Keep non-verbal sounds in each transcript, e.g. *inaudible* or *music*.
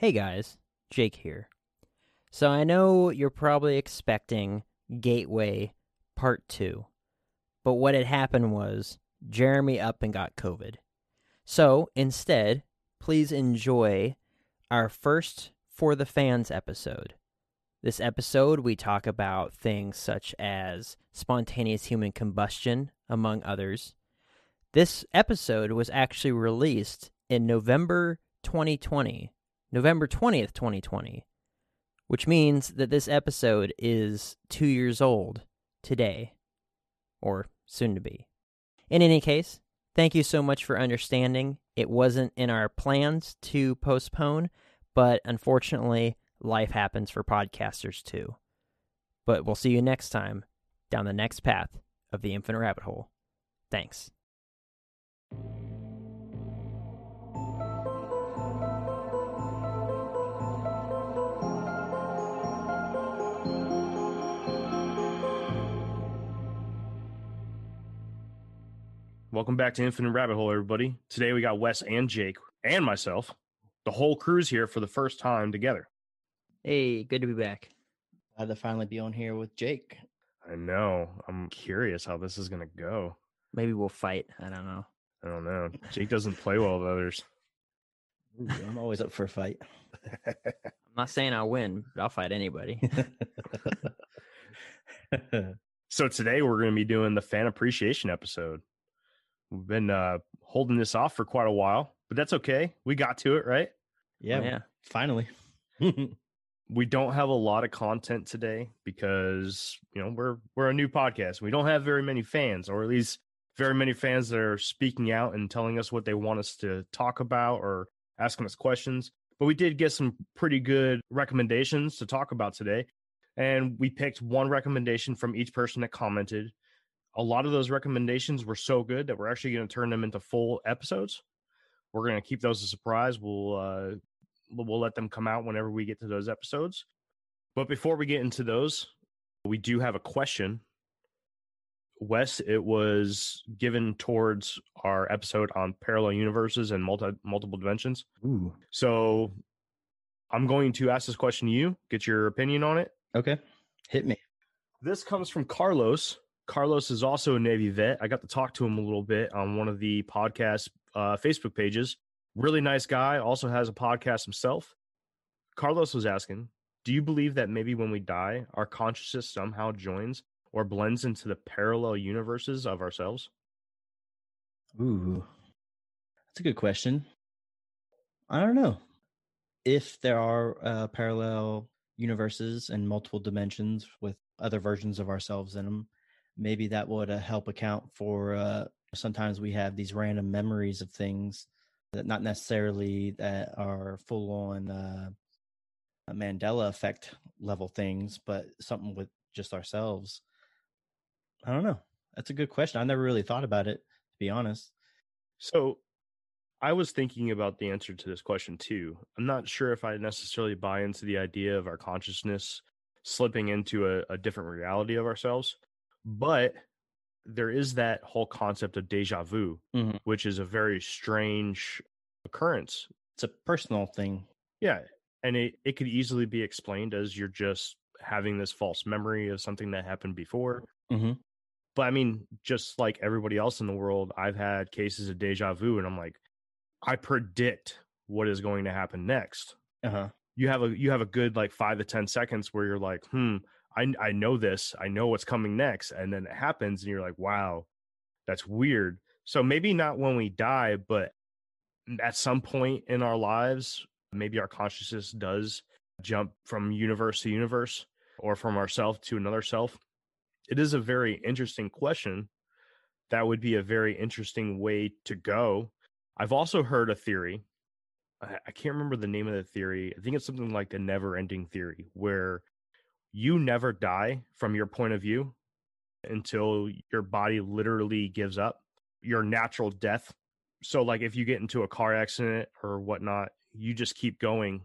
Hey guys, Jake here. So I know you're probably expecting Gateway Part 2, but what had happened was Jeremy up and got COVID. So instead, please enjoy our first For the Fans episode. This episode, we talk about things such as spontaneous human combustion, among others. This episode was actually released in November 2020, November 20th, 2020, which means that this episode is two years old today, or soon to be. In any case, thank you so much for understanding. It wasn't in our plans to postpone, but unfortunately, life happens for podcasters too. But we'll see you next time down the next path of the infinite rabbit hole. Thanks. Welcome back to Infinite Rabbit Hole, everybody. Today we got Wes and Jake and myself. The whole crew's here for the first time together. Hey, good to be back. Glad to finally be on here with Jake. I know. I'm curious how this is going to go. Maybe we'll fight. I don't know. I don't know. Jake doesn't play well with others. Ooh, I'm always up for a fight. *laughs* I'm not saying I'll win, but I'll fight anybody. *laughs* So today we're going to be doing the fan appreciation episode. We've been uh, holding this off for quite a while, but that's okay. We got to it, right? yeah, yeah. finally. *laughs* we don't have a lot of content today because you know we're we're a new podcast. We don't have very many fans, or at least very many fans that are speaking out and telling us what they want us to talk about or asking us questions. But we did get some pretty good recommendations to talk about today, and we picked one recommendation from each person that commented. A lot of those recommendations were so good that we're actually going to turn them into full episodes. We're going to keep those a surprise. We'll uh, we'll let them come out whenever we get to those episodes. But before we get into those, we do have a question. Wes, it was given towards our episode on parallel universes and multi multiple dimensions. Ooh. So I'm going to ask this question to you, get your opinion on it. Okay. Hit me. This comes from Carlos. Carlos is also a Navy vet. I got to talk to him a little bit on one of the podcast uh, Facebook pages. Really nice guy. Also has a podcast himself. Carlos was asking, "Do you believe that maybe when we die, our consciousness somehow joins or blends into the parallel universes of ourselves?" Ooh. That's a good question. I don't know. If there are uh, parallel universes and multiple dimensions with other versions of ourselves in them, maybe that would uh, help account for uh, sometimes we have these random memories of things that not necessarily that are full on uh, Mandela effect level things, but something with just ourselves. I don't know. That's a good question. I never really thought about it, to be honest. So I was thinking about the answer to this question too. I'm not sure if I necessarily buy into the idea of our consciousness slipping into a, a different reality of ourselves, but there is that whole concept of deja vu, Mhm. which is a very strange occurrence. It's a personal thing. Yeah. And it, it could easily be explained as you're just having this false memory of something that happened before. hmm But I mean, just like everybody else in the world, I've had cases of deja vu, and I'm like, I predict what is going to happen next. Uh huh. You have a you have a good like five to ten seconds where you're like, hmm, I I know this, I know what's coming next, and then it happens, and you're like, wow, that's weird. So maybe not when we die, but at some point in our lives, maybe our consciousness does jump from universe to universe or from ourself to another self. It is a very interesting question. That would be a very interesting way to go. I've also heard a theory. I, can't remember the name of the theory. I think it's something like the never ending theory, where you never die from your point of view until your body literally gives up your natural death. So, like if you get into a car accident or whatnot, you just keep going.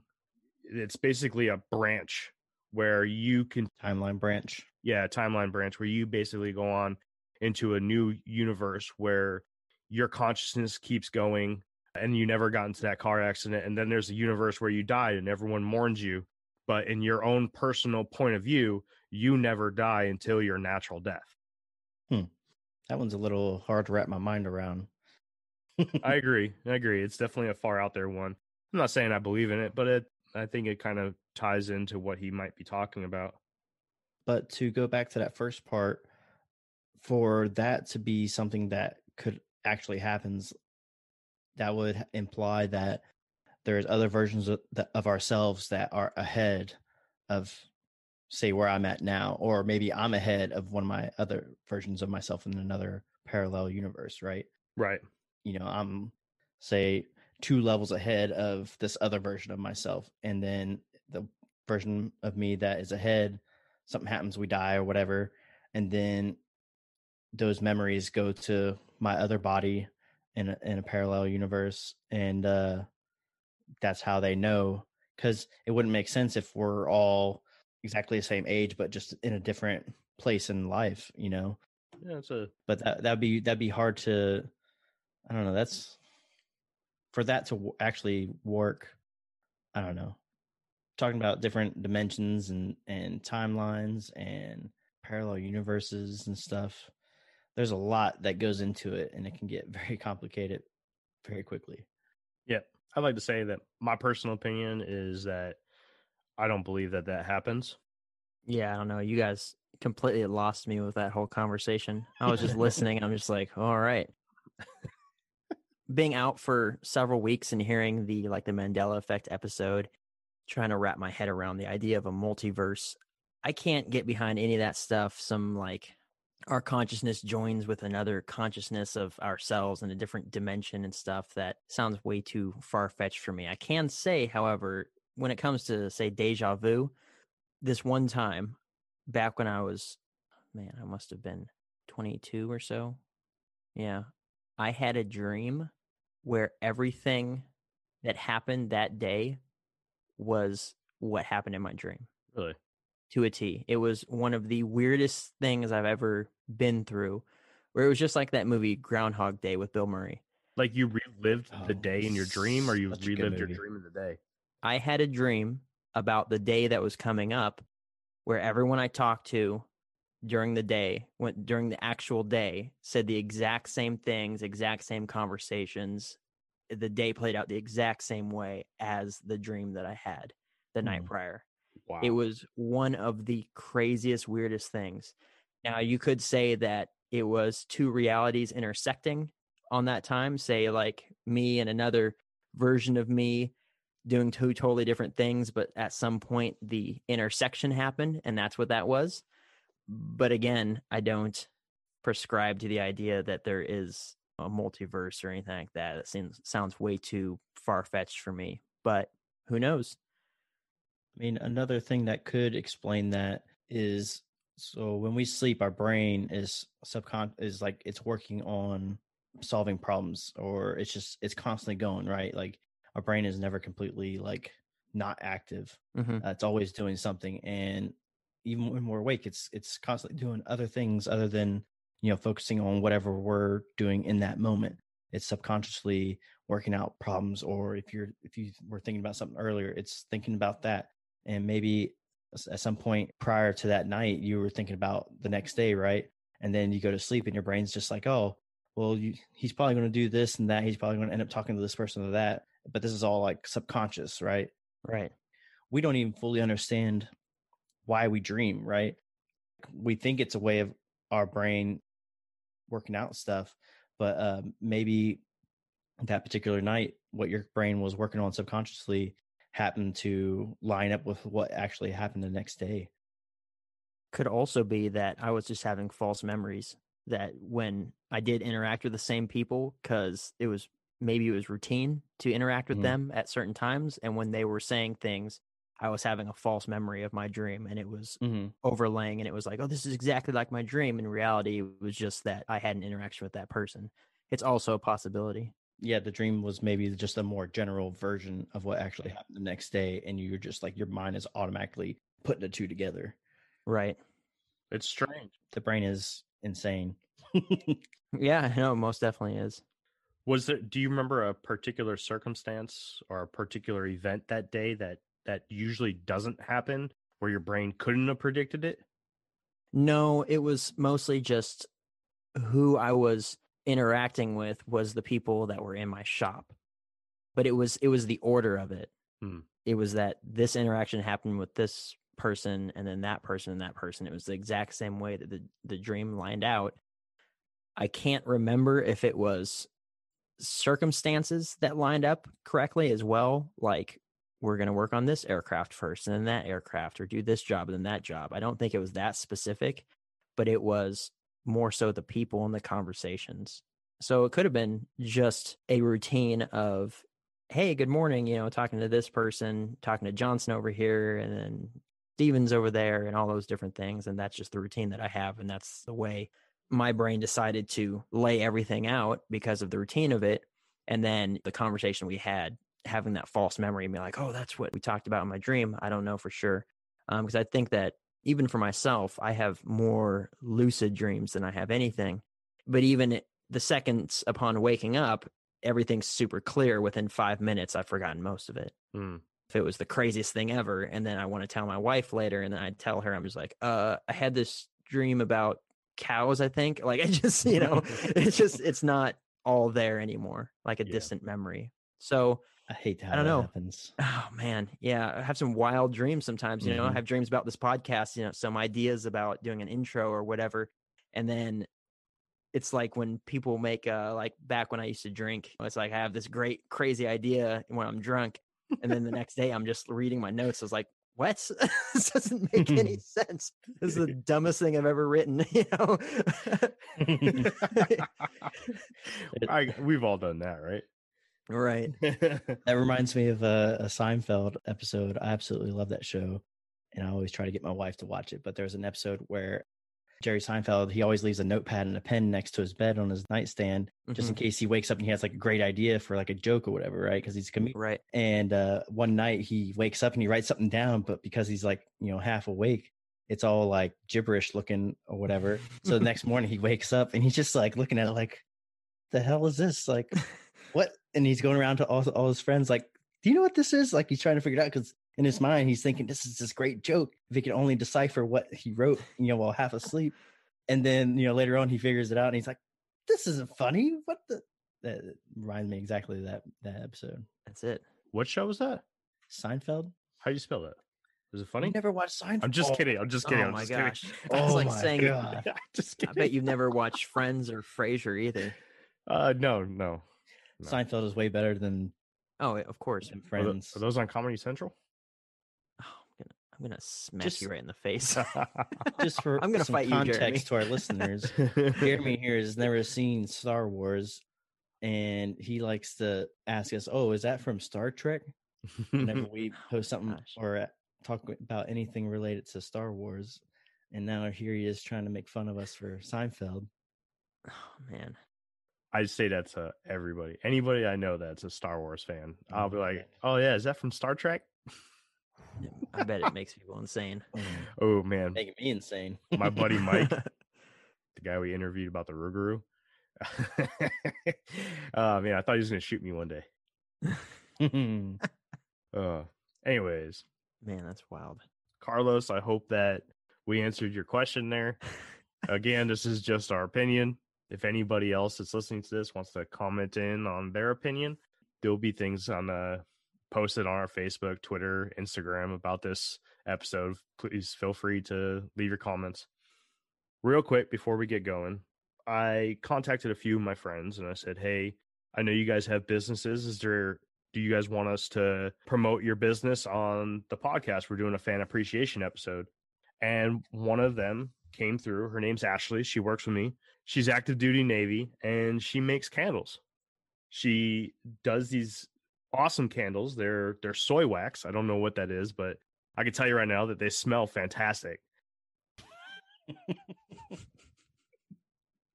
It's basically a branch where you can Timeline branch. yeah timeline branch where you basically go on into a new universe where your consciousness keeps going and you never got into that car accident. And then there's a universe where you died and everyone mourns you. But in your own personal point of view, you never die until your natural death. Hmm. That one's a little hard to wrap my mind around. I *laughs* agree. I agree. It's definitely a far out there one. I'm not saying I believe in it, but it I think it kind of ties into what he might be talking about. But to go back to that first part, for that to be something that could actually happens, that would imply that there's other versions of, the, of ourselves that are ahead of say where I'm at now, or maybe I'm ahead of one of my other versions of myself in another parallel universe, right? Right. You know, I'm say two levels ahead of this other version of myself, and then the version of me that is ahead, something happens, we die or whatever, and then those memories go to my other body in a, in a parallel universe, and uh, that's how they know. Because it wouldn't make sense if we're all exactly the same age, but just in a different place in life, you know. Yeah, it's a But that that'd be that'd be hard to. I don't know. That's for that to w- actually work. I don't know. Talking about different dimensions and and timelines and parallel universes and stuff. There's a lot that goes into it, and it can get very *laughs* complicated very quickly. yeah. I'd like to say that my personal opinion is that I don't believe that that happens. Yeah, I don't know. You guys completely lost me with that whole conversation. I was just *laughs* listening and I'm just like, all right. *laughs* Being out for several weeks and hearing the like the Mandela effect episode, trying to wrap my head around the idea of a multiverse, I can't get behind any of that stuff. Some like our consciousness joins with another consciousness of ourselves in a different dimension and stuff that sounds way too far fetched for me. I can say, however, when it comes to say deja vu, this one time back when I was, man, I must have been 22 or so. Yeah. I had a dream where everything that happened that day was what happened in my dream Really? To a T. It was one of the weirdest things I've ever been through, where it was just like that movie Groundhog Day with Bill Murray. Like you relived the Oh, day in your dream, or you such a good relived your dream in the day? I had a dream about the day that was coming up where everyone I talked to during the day, went during the actual day, said the exact same things, exact same conversations. The day played out the exact same way as the dream that I had the night Hmm. prior. Wow. It was one of the craziest, weirdest things. Now, you could say that it was two realities intersecting on that time, say, like me and another version of me doing two totally different things, but at some point the intersection happened, and that's what that was. But again, I don't prescribe to the idea that there is a multiverse or anything like that. It seems sounds way too far fetched for me. But who knows? I mean, another thing that could explain that is so when we sleep, our brain is subcon is like it's working on solving problems, or it's just it's constantly going right. Like our brain is never completely like not active. hmm Uh, it's always doing something, and even when we're awake, it's it's constantly doing other things other than you know focusing on whatever we're doing in that moment. It's subconsciously working out problems, or if you're if you were thinking about something earlier, it's thinking about that, and maybe at some point prior to that night, you were thinking about the next day, right? And then you go to sleep, and your brain's just like, oh, well, you, he's probably going to do this and that. He's probably going to end up talking to this person or that. But this is all like subconscious, right? Right. we don't even fully understand why we dream, right? We think it's a way of our brain working out stuff, but uh, maybe that particular night, what your brain was working on subconsciously happened to line up with what actually happened the next day. could also be that I was just having false memories that when I did interact with the same people because it was maybe it was routine to interact with Mhm. them at certain times and when they were saying things I was having a false memory of my dream and it was Mm-hmm. overlaying and it was like oh this is exactly like my dream in reality it was just that I had an interaction with that person it's also a possibility Yeah, the dream was maybe just a more general version of what actually happened the next day, and you're just like your mind is automatically putting the two together. right It's strange. The brain is insane. *laughs* yeah I know most definitely is Was there? Do you remember a particular circumstance or a particular event that day that that usually doesn't happen, where your brain couldn't have predicted it? No, it was mostly just who I was interacting with was the people that were in my shop. But it was it was the order of it. Hmm. It was that this interaction happened with this person and then that person and that person. It was the exact same way that the, the dream lined out. I can't remember if it was circumstances that lined up correctly as well. Like we're going to work on this aircraft first and then that aircraft or do this job and then that job. I don't think it was that specific, but it was more so the people and the conversations. So it could have been just a routine of, hey, good morning, you know, talking to this person, talking to Johnson over here, and then Stevens over there, and all those different things. And that's just the routine that I have. And that's the way my brain decided to lay everything out because of the routine of it. And then the conversation we had, having that false memory and be like, oh, that's what we talked about in my dream. I don't know for sure. Because um, I think that even for myself, I have more lucid dreams than I have anything. But even the seconds upon waking up, everything's super clear. Within five minutes, I've forgotten most of it. Hmm. If it was the craziest thing ever, and then I want to tell my wife later, and then I tell her, I'm just like, uh, I had this dream about cows. I think, like, I just, you know, *laughs* it's just, it's not all there anymore, like a Yeah. distant memory. So I hate how I don't that know. happens. Oh man, yeah, I have some wild dreams sometimes. You know, I Mhm. have dreams about this podcast. You know, some ideas about doing an intro or whatever, and then it's like when people make uh like back when I used to drink. It's like I have this great crazy idea when I'm drunk, and then the *laughs* next day I'm just reading my notes. I was like, "What? *laughs* this doesn't make any *laughs* sense. This is the dumbest thing I've ever written." You know. I, we've all done that, right? Right. *laughs* That reminds me of a, a Seinfeld episode. I absolutely love that show, and I always try to get my wife to watch it. But there's an episode where Jerry Seinfeld he always leaves a notepad and a pen next to his bed on his nightstand, just in case he wakes up and he has like a great idea for like a joke or whatever, right? Because he's a comedian. Right. And uh, one night he wakes up and he writes something down, but because he's like you know half awake, it's all like gibberish looking or whatever. So the next *laughs* morning he wakes up and he's just like looking at it like, the hell is this? Like *laughs* what? And he's going around to all, all his friends, like, do you know what this is? Like, he's trying to figure it out because in his mind, he's thinking, this is this great joke. If he could only decipher what he wrote, you know, while half asleep. And then, you know, later on, he figures it out and he's like, this isn't funny. What the? That reminds me exactly of that, that episode. That's it. what show was that? Seinfeld? How do you spell that? Is it funny? You funny? never watched Seinfeld? I'm just kidding. I'm just kidding. oh I'm my just gosh. kidding. *laughs* That's Oh like my saying God. *laughs* just I bet you've never watched Friends or Frasier either. Uh, no, no. No. Seinfeld is way better than, Oh, of course. than Are, tho- Friends. are those on Comedy Central? Oh, I'm gonna, I'm gonna smash Just- you right in the face. *laughs* *laughs* just for I'm gonna some fight you, Jeremy. context to our listeners. *laughs* Jeremy here has never seen Star Wars, and he likes to ask us, "Oh, is that from Star Trek?" Whenever we post something Gosh. or uh, talk about anything related to Star Wars, and now here he is trying to make fun of us for Seinfeld. oh man, I say that to everybody. Anybody I know that's a Star Wars fan, I'll be Oh, like, "Oh yeah, is that from Star Trek?" I bet it makes people insane. *laughs* Oh man, Making me insane. my buddy Mike, *laughs* the guy we interviewed about the Rougarou. uh *laughs* man, I thought he was gonna shoot me one day. Uh, anyways, man, that's wild. Carlos, I hope that we answered your question there. Again, this is just our opinion. If anybody else that's listening to this wants to comment in on their opinion, there'll be things on the posted on our Facebook, Twitter, Instagram about this episode. Please feel free to leave your comments. Real quick before we get going, I contacted a few of my friends and I said, "Hey, I know you guys have businesses. Is there do you guys want us to promote your business on the podcast? We're doing a fan appreciation episode." And one of them came through. Her name's Ashley. She works with me. She's active duty Navy and she makes candles. She does these awesome candles. They're they're soy wax. I don't know what that is, but I can tell you right now that they smell fantastic.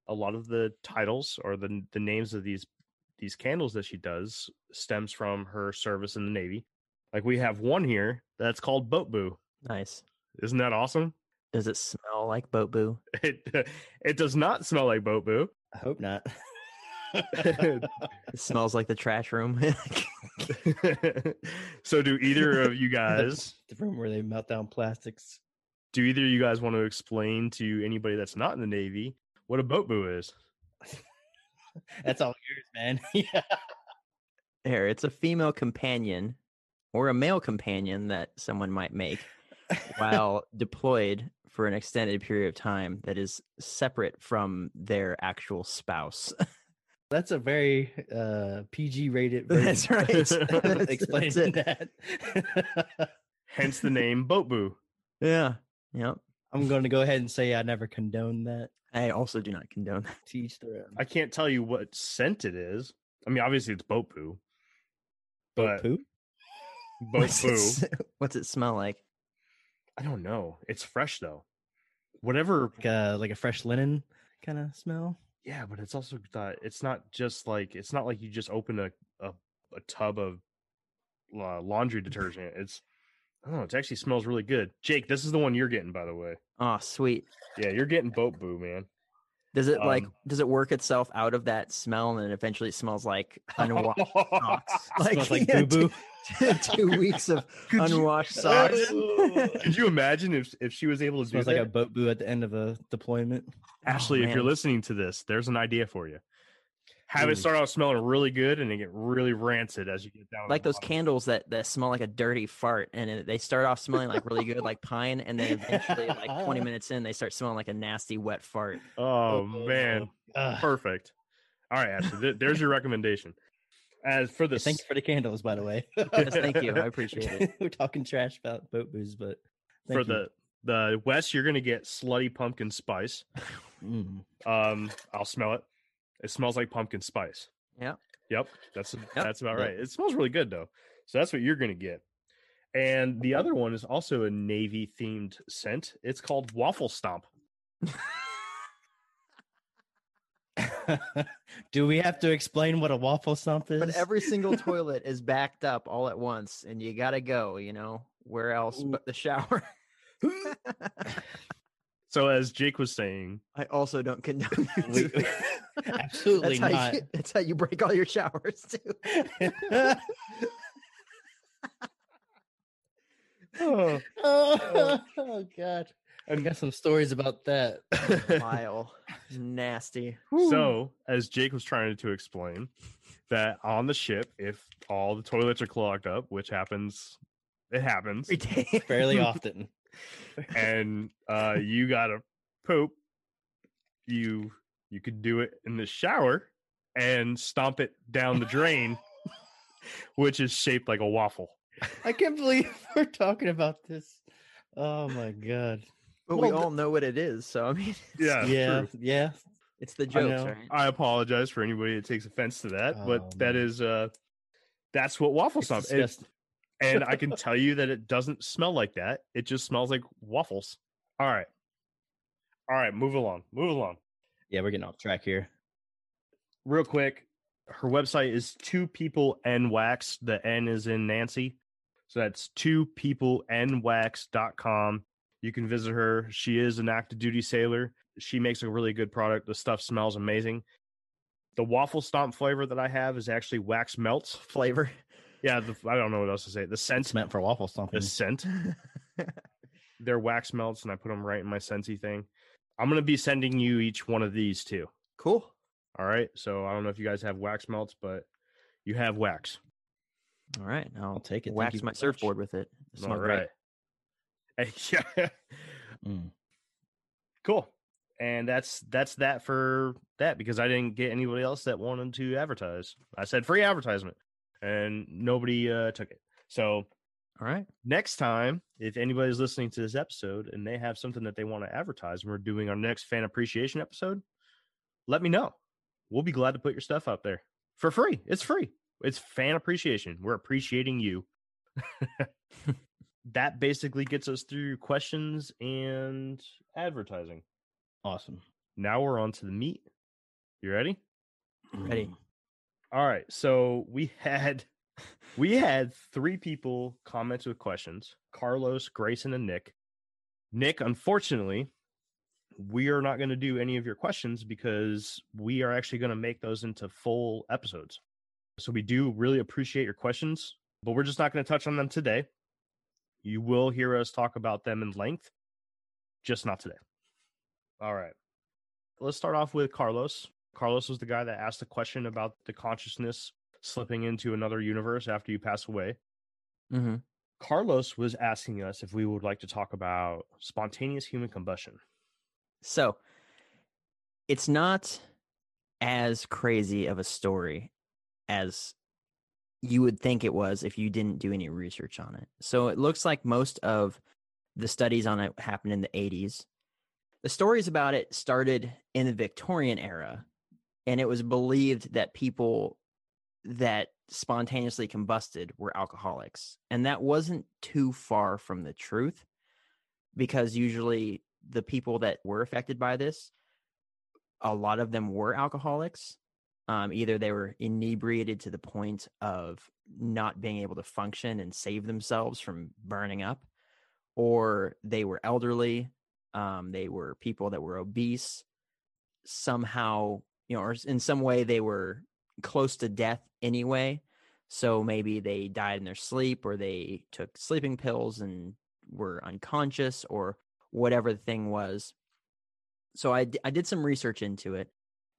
a lot of the titles or the the names of these these candles that she does stems from her service in the Navy. Like we have one here that's called Boat Boo. Nice. Isn't that awesome? Does it smell like boat boo? *laughs* It uh, it does not smell like Boat Boo. I hope not. *laughs* It smells like the trash room. *laughs* so do either of you guys the room where they melt down plastics. do either of you guys want to explain to anybody that's not in the Navy what a boat boo is? That's all yours, man. yeah. Here, it's a female companion or a male companion that someone might make while deployed for an extended period of time that is separate from their actual spouse. *laughs* That's a very uh, PG rated *laughs* version. *laughs* That's right. That's- Explaining that's that. Hence the name boat boo. yeah. Yep. I'm going to go ahead and say I never condone that. I also do not condone that. Teach their own. I can't tell you what scent it is. I mean, obviously it's boat boo, but Poo? boat What's boo. it, what's it smell like? I don't know. It's fresh though. Whatever. Like a, like a fresh linen kind of smell. Yeah, but it's also got. It's not just like it's not like you just open a a, a tub of uh, laundry detergent. It's oh. It actually smells really good. Jake, this is the one you're getting, by the way. Oh, sweet. Yeah, you're getting boat boo, man. Does it like Um, does it work itself out of that smell and then eventually it smells like *laughs* unwashed socks? *laughs* Smells like *laughs* yeah, boo boo. two, two weeks of Could you- unwashed socks. Could you imagine if if she was able to do Smells that? like a boat boo at the end of a deployment. Ashley, if you're listening to this, there's an idea for you. Have it start off smelling really good and then get really rancid as you get down. like those bottom. candles that, that smell like a dirty fart and it, they start off smelling like really good like pine and then eventually like 20 *laughs* minutes in they start smelling like a nasty wet fart Oh man, Ugh. perfect. All right, Ashley, th- there's your recommendation. As for the Yeah, Thank you for the candles, by the way. *laughs* Yes, thank you i appreciate it *laughs* We're talking trash about boat booze, but for you. the the west, you're gonna get slutty pumpkin spice. Mm. Um, I'll smell it. It smells like pumpkin spice. Yeah. Yep. That's that's about Yep. right. It smells really good though. So that's what you're gonna get. And the other one is also a navy themed scent. It's called waffle stomp. *laughs* Do we have to explain what a waffle stomp is? but every single *laughs* toilet is backed up all at once and you gotta go you know where else but the shower *laughs* So as Jake was saying, i also don't condone *laughs* that We- *laughs* absolutely that's how not. you, that's how you break all your showers too. Oh, *laughs* oh, oh, oh, God. I've got some stories about that. vile nasty. So as Jake was trying to explain that on the ship, if all the toilets are clogged up, which happens, it happens, every day. Fairly often. And uh, you gotta poop, you you could do it in the shower and stomp it down the drain, *laughs* which is shaped like a waffle. I can't believe *laughs* we're talking about this. Oh my god. but we all know what it is so i mean it's, Yeah, yeah, true. yeah. it's the I right I apologize for anybody that takes offense to that, but Oh, that man. is uh that's what waffle It's stomp is. And I can *laughs* tell you that it doesn't smell like that. It just smells like waffles. All right. All right, move along. Move along. Yeah, we're getting off track here. Real quick, her website is two people n wax. The N is in Nancy. So that's two people n wax.com. You can visit her. She is an active duty sailor. She makes a really good product. The stuff smells amazing. The waffle stomp flavor that I have is actually wax melts. *laughs* flavor Yeah, the, I don't know what else to say. The scent, It's meant for waffle stomping. the scent. *laughs* They're wax melts, and I put them right in my Scentsy thing. I'm gonna be sending you each one of these too. cool All right. So I don't know if you guys have wax melts, but you have wax. all right i'll, I'll take it. Thank wax my very much. surfboard with it It All smells great. right. Hey, *laughs* yeah. Mm. Cool. And that's that's that for that because I didn't get anybody else that wanted to advertise. I said free advertisement, and nobody uh, took it. So all right next time, if anybody's listening to this episode and they have something that they want to advertise, and we're doing our next fan appreciation episode, let me know. We'll be glad to put your stuff out there for free. It's free. It's fan appreciation. We're appreciating you. *laughs* that basically gets us through questions and advertising. Awesome. Now we're on to the meat. You ready? Ready. All right. So we had *laughs* we had three people comment with questions: Carlos, Grayson, and Nick. Nick, unfortunately, we are not going to do any of your questions because we are actually going to make those into full episodes. So we do really appreciate your questions, but we're just not going to touch on them today. You will hear us talk about them in length, just not today. All right. Let's start off with Carlos. Carlos was the guy that asked the question about the consciousness slipping into another universe after you pass away. Mm-hmm. Carlos was asking us if we would like to talk about spontaneous human combustion. So it's not as crazy of a story as you would think it was if you didn't do any research on it. So it looks like most of the studies on it happened in the 80s. The stories about it started in the Victorian era, and it was believed that people that spontaneously combusted were alcoholics. And that wasn't too far from the truth because usually the people that were affected by this, a lot of them were alcoholics. Um, either they were inebriated to the point of not being able to function and save themselves from burning up, or they were elderly. Um, they were people that were obese. Somehow, you know, or in some way they were close to death anyway. So maybe they died in their sleep or they took sleeping pills and were unconscious or whatever the thing was. So I, I did some research into it.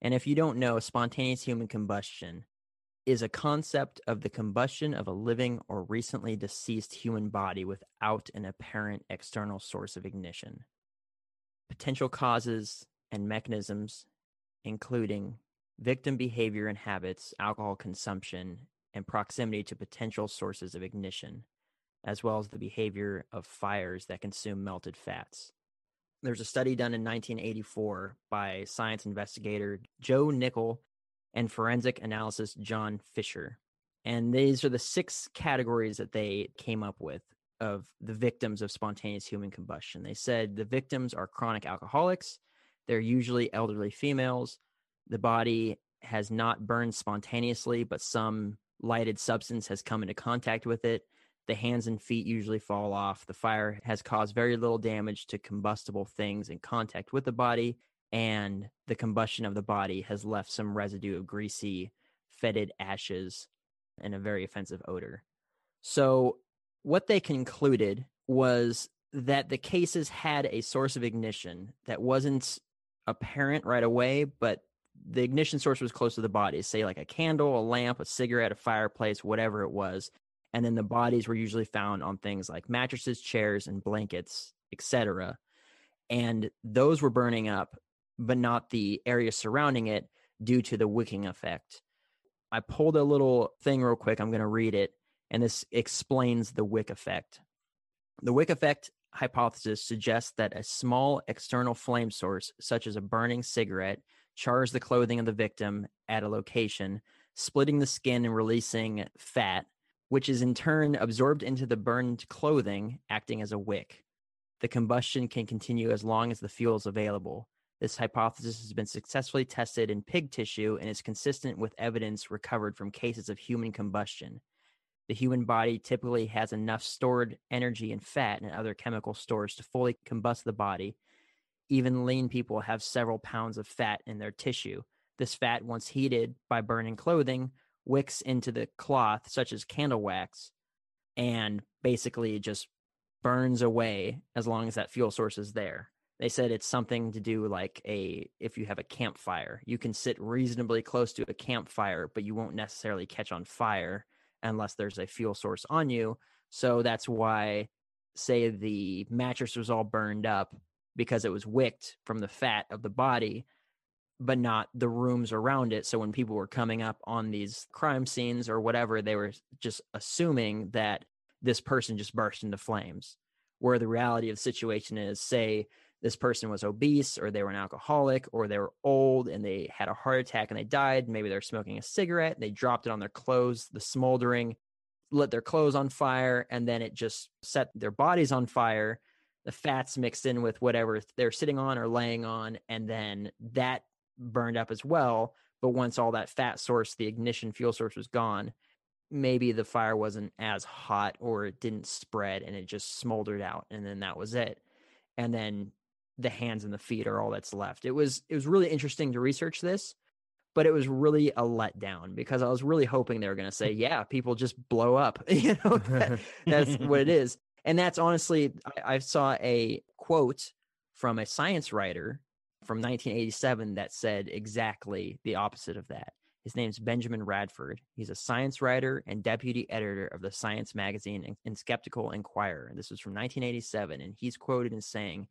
And if you don't know, spontaneous human combustion is a concept of the combustion of a living or recently deceased human body without an apparent external source of ignition. Potential causes and mechanisms, including victim behavior and habits, alcohol consumption, and proximity to potential sources of ignition, as well as the behavior of fires that consume melted fats. There's a study done in 1984 by science investigator Joe Nickell and forensic analysis John Fischer. And these are the six categories that they came up with of the victims of spontaneous human combustion. They said the victims are chronic alcoholics, they're usually elderly females, the body has not burned spontaneously, but some lighted substance has come into contact with it. The hands and feet usually fall off. The fire has caused very little damage to combustible things in contact with the body, and the combustion of the body has left some residue of greasy, fetid ashes and a very offensive odor. So, what they concluded was that the cases had a source of ignition that wasn't apparent right away, but the ignition source was close to the bodies, say like a candle, a lamp, a cigarette, a fireplace, whatever it was. And then the bodies were usually found on things like mattresses, chairs, and blankets, etc. And those were burning up, but not the area surrounding it due to the wicking effect. I pulled a little thing real quick. I'm going to read it, and this explains the wick effect. The wick effect hypothesis suggests that a small external flame source, such as a burning cigarette, chars the clothing of the victim at a location, splitting the skin and releasing fat, which is in turn absorbed into the burned clothing, acting as a wick. The combustion can continue as long as the fuel is available. This hypothesis has been successfully tested in pig tissue and is consistent with evidence recovered from cases of human combustion. The human body typically has enough stored energy and fat and other chemical stores to fully combust the body even lean people have several pounds of fat in their tissue. This fat, once heated by burning clothing, wicks into the cloth, such as candle wax, and basically just burns away as long as that fuel source is there. They said it's something to do like a if you have a campfire, you can sit reasonably close to a campfire, but you won't necessarily catch on fire unless there's a fuel source on you. So that's why say the mattress was all burned up because it was wicked from the fat of the body but not the rooms around it so when people were coming up on these crime scenes or whatever they were just assuming that this person just burst into flames where the reality of the situation is say this person was obese or they were an alcoholic or they were old and they had a heart attack and they died maybe they're smoking a cigarette they dropped it on their clothes the smoldering lit their clothes on fire and then it just set their bodies on fire the fats mixed in with whatever they're sitting on or laying on, and then that burned up as well. But once all that fat source, the ignition fuel source was gone, maybe the fire wasn't as hot or it didn't spread and it just smoldered out. And then that was it. And then the hands and the feet are all that's left. It was it was really interesting to research this, but it was really a letdown because I was really hoping they were going to say, yeah, people just blow up. *laughs* you know, that- that's what it *laughs* is. And that's honestly, I, I saw a quote from a science writer from 1987 that said exactly the opposite of that. His name's Benjamin Radford. He's a science writer and deputy editor of the Science magazine and, and Skeptical Inquirer. And this was from 1987. And he's quoted as saying,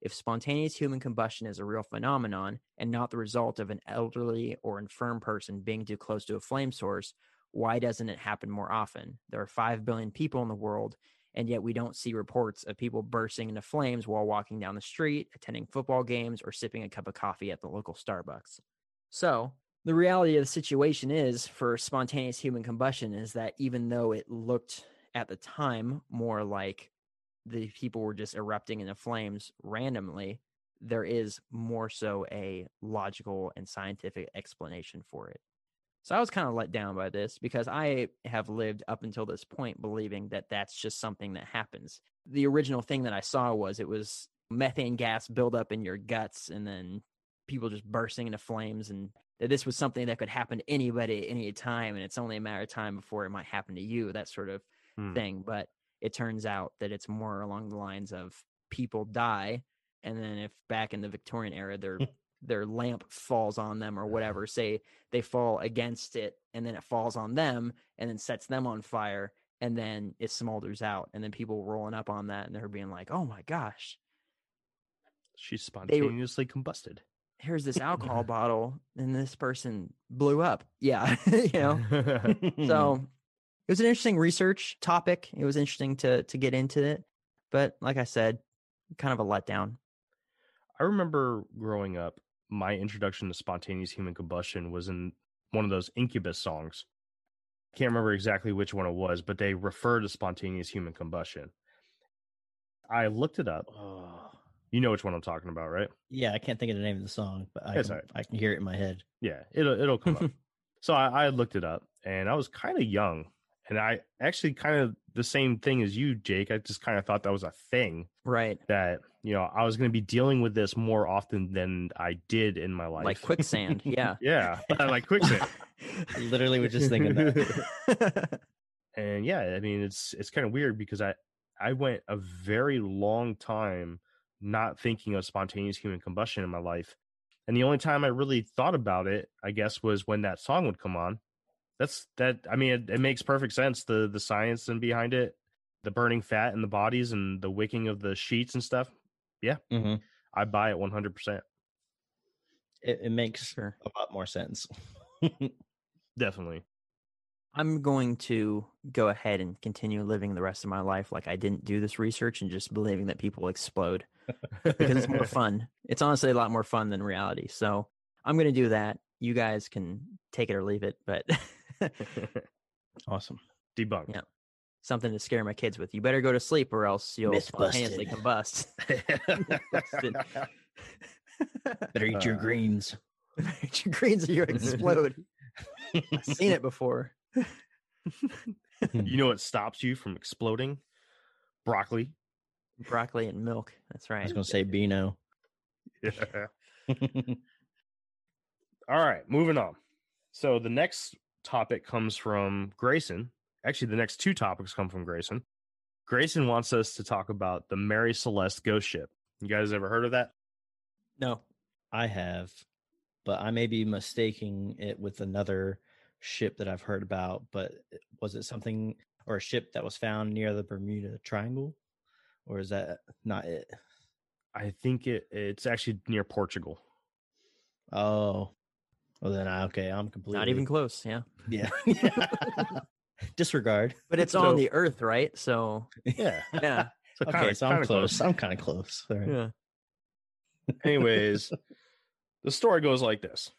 if spontaneous human combustion is a real phenomenon and not the result of an elderly or infirm person being too close to a flame source, why doesn't it happen more often? There are 5 billion people in the world, and yet we don't see reports of people bursting into flames while walking down the street, attending football games, or sipping a cup of coffee at the local Starbucks. So, the reality of the situation is for spontaneous human combustion is that even though it looked at the time more like the people were just erupting into flames randomly, there is more so a logical and scientific explanation for it. So I was kind of let down by this because I have lived up until this point believing that that's just something that happens. The original thing that I saw was it was methane gas buildup in your guts and then people just bursting into flames and that this was something that could happen to anybody at any time and it's only a matter of time before it might happen to you, that sort of Hmm. thing. But it turns out that it's more along the lines of people die and then if back in the Victorian era their *laughs* their lamp falls on them or uh-huh. whatever, say they fall against it and then it falls on them and then sets them on fire and then it smolders out and then people rolling up on that and they're being like, "Oh my gosh, She's spontaneously combusted. here's this alcohol *laughs* bottle and this person blew up." Yeah, *laughs* you know. So it was an interesting research topic. It was interesting to to get into it, but like I said, kind of a letdown. I remember growing up, my introduction to spontaneous human combustion was in one of those Incubus songs. Can't remember exactly which one it was, but they refer to spontaneous human combustion. I looked it up. Oh. You know which one I'm talking about, right? Yeah, I can't think of the name of the song, but I can, right. I can hear it in my head. Yeah, it'll it'll come up. *laughs* So I, I looked it up, and I was kind of young, and I actually kind of the same thing as you, Jake. I just kind of thought that was a thing Right. that you know I was going to be dealing with this more often than I did in my life. *laughs* Like quicksand. Yeah. yeah, like quicksand. I literally was just thinking that. *laughs* and yeah, I mean it's it's kind of weird because I I went a very long time not thinking of spontaneous human combustion in my life. And the only time I really thought about it, I guess, was when that song would come on. That's that I mean it, it makes perfect sense the the science and behind it, the burning fat in the bodies and the wicking of the sheets and stuff. Yeah hmm I buy it 100%. It, it makes Sure. a lot more sense. *laughs* Definitely. I'm going to go ahead and continue living the rest of my life like I didn't do this research and just believing that people explode *laughs* because it's more fun. It's honestly a lot more fun than reality. So I'm going to do that. You guys can take it or leave it, but *laughs* *laughs* awesome. Debunked. Yeah. something to scare my kids with. You better go to sleep or else you'll Myth spontaneously combust. *laughs* Better eat your Uh, greens. *laughs* Your greens or you explode. I've seen it before. you know what stops you from exploding? Broccoli. Broccoli and milk. That's right. I was going to say Beano. All right, moving on. So the next topic comes from Grayson. Actually, the next two topics come from Grayson. Grayson wants us to talk about the Mary Celeste ghost ship. You guys ever heard of that? No. I have, but I may be mistaking it with another ship that I've heard about. But was it something or a ship that was found near the Bermuda Triangle, or is that not it? I think it it's actually near Portugal. Oh, well then I okay. I'm completely Not even close. Yeah. yeah. *laughs* *laughs* Disregard. But it's So- on the earth, right? So, Yeah. *laughs* yeah. So Okay, kinda- so I'm kinda close. I'm kind of close. All right. Yeah. Anyways, the story goes like this.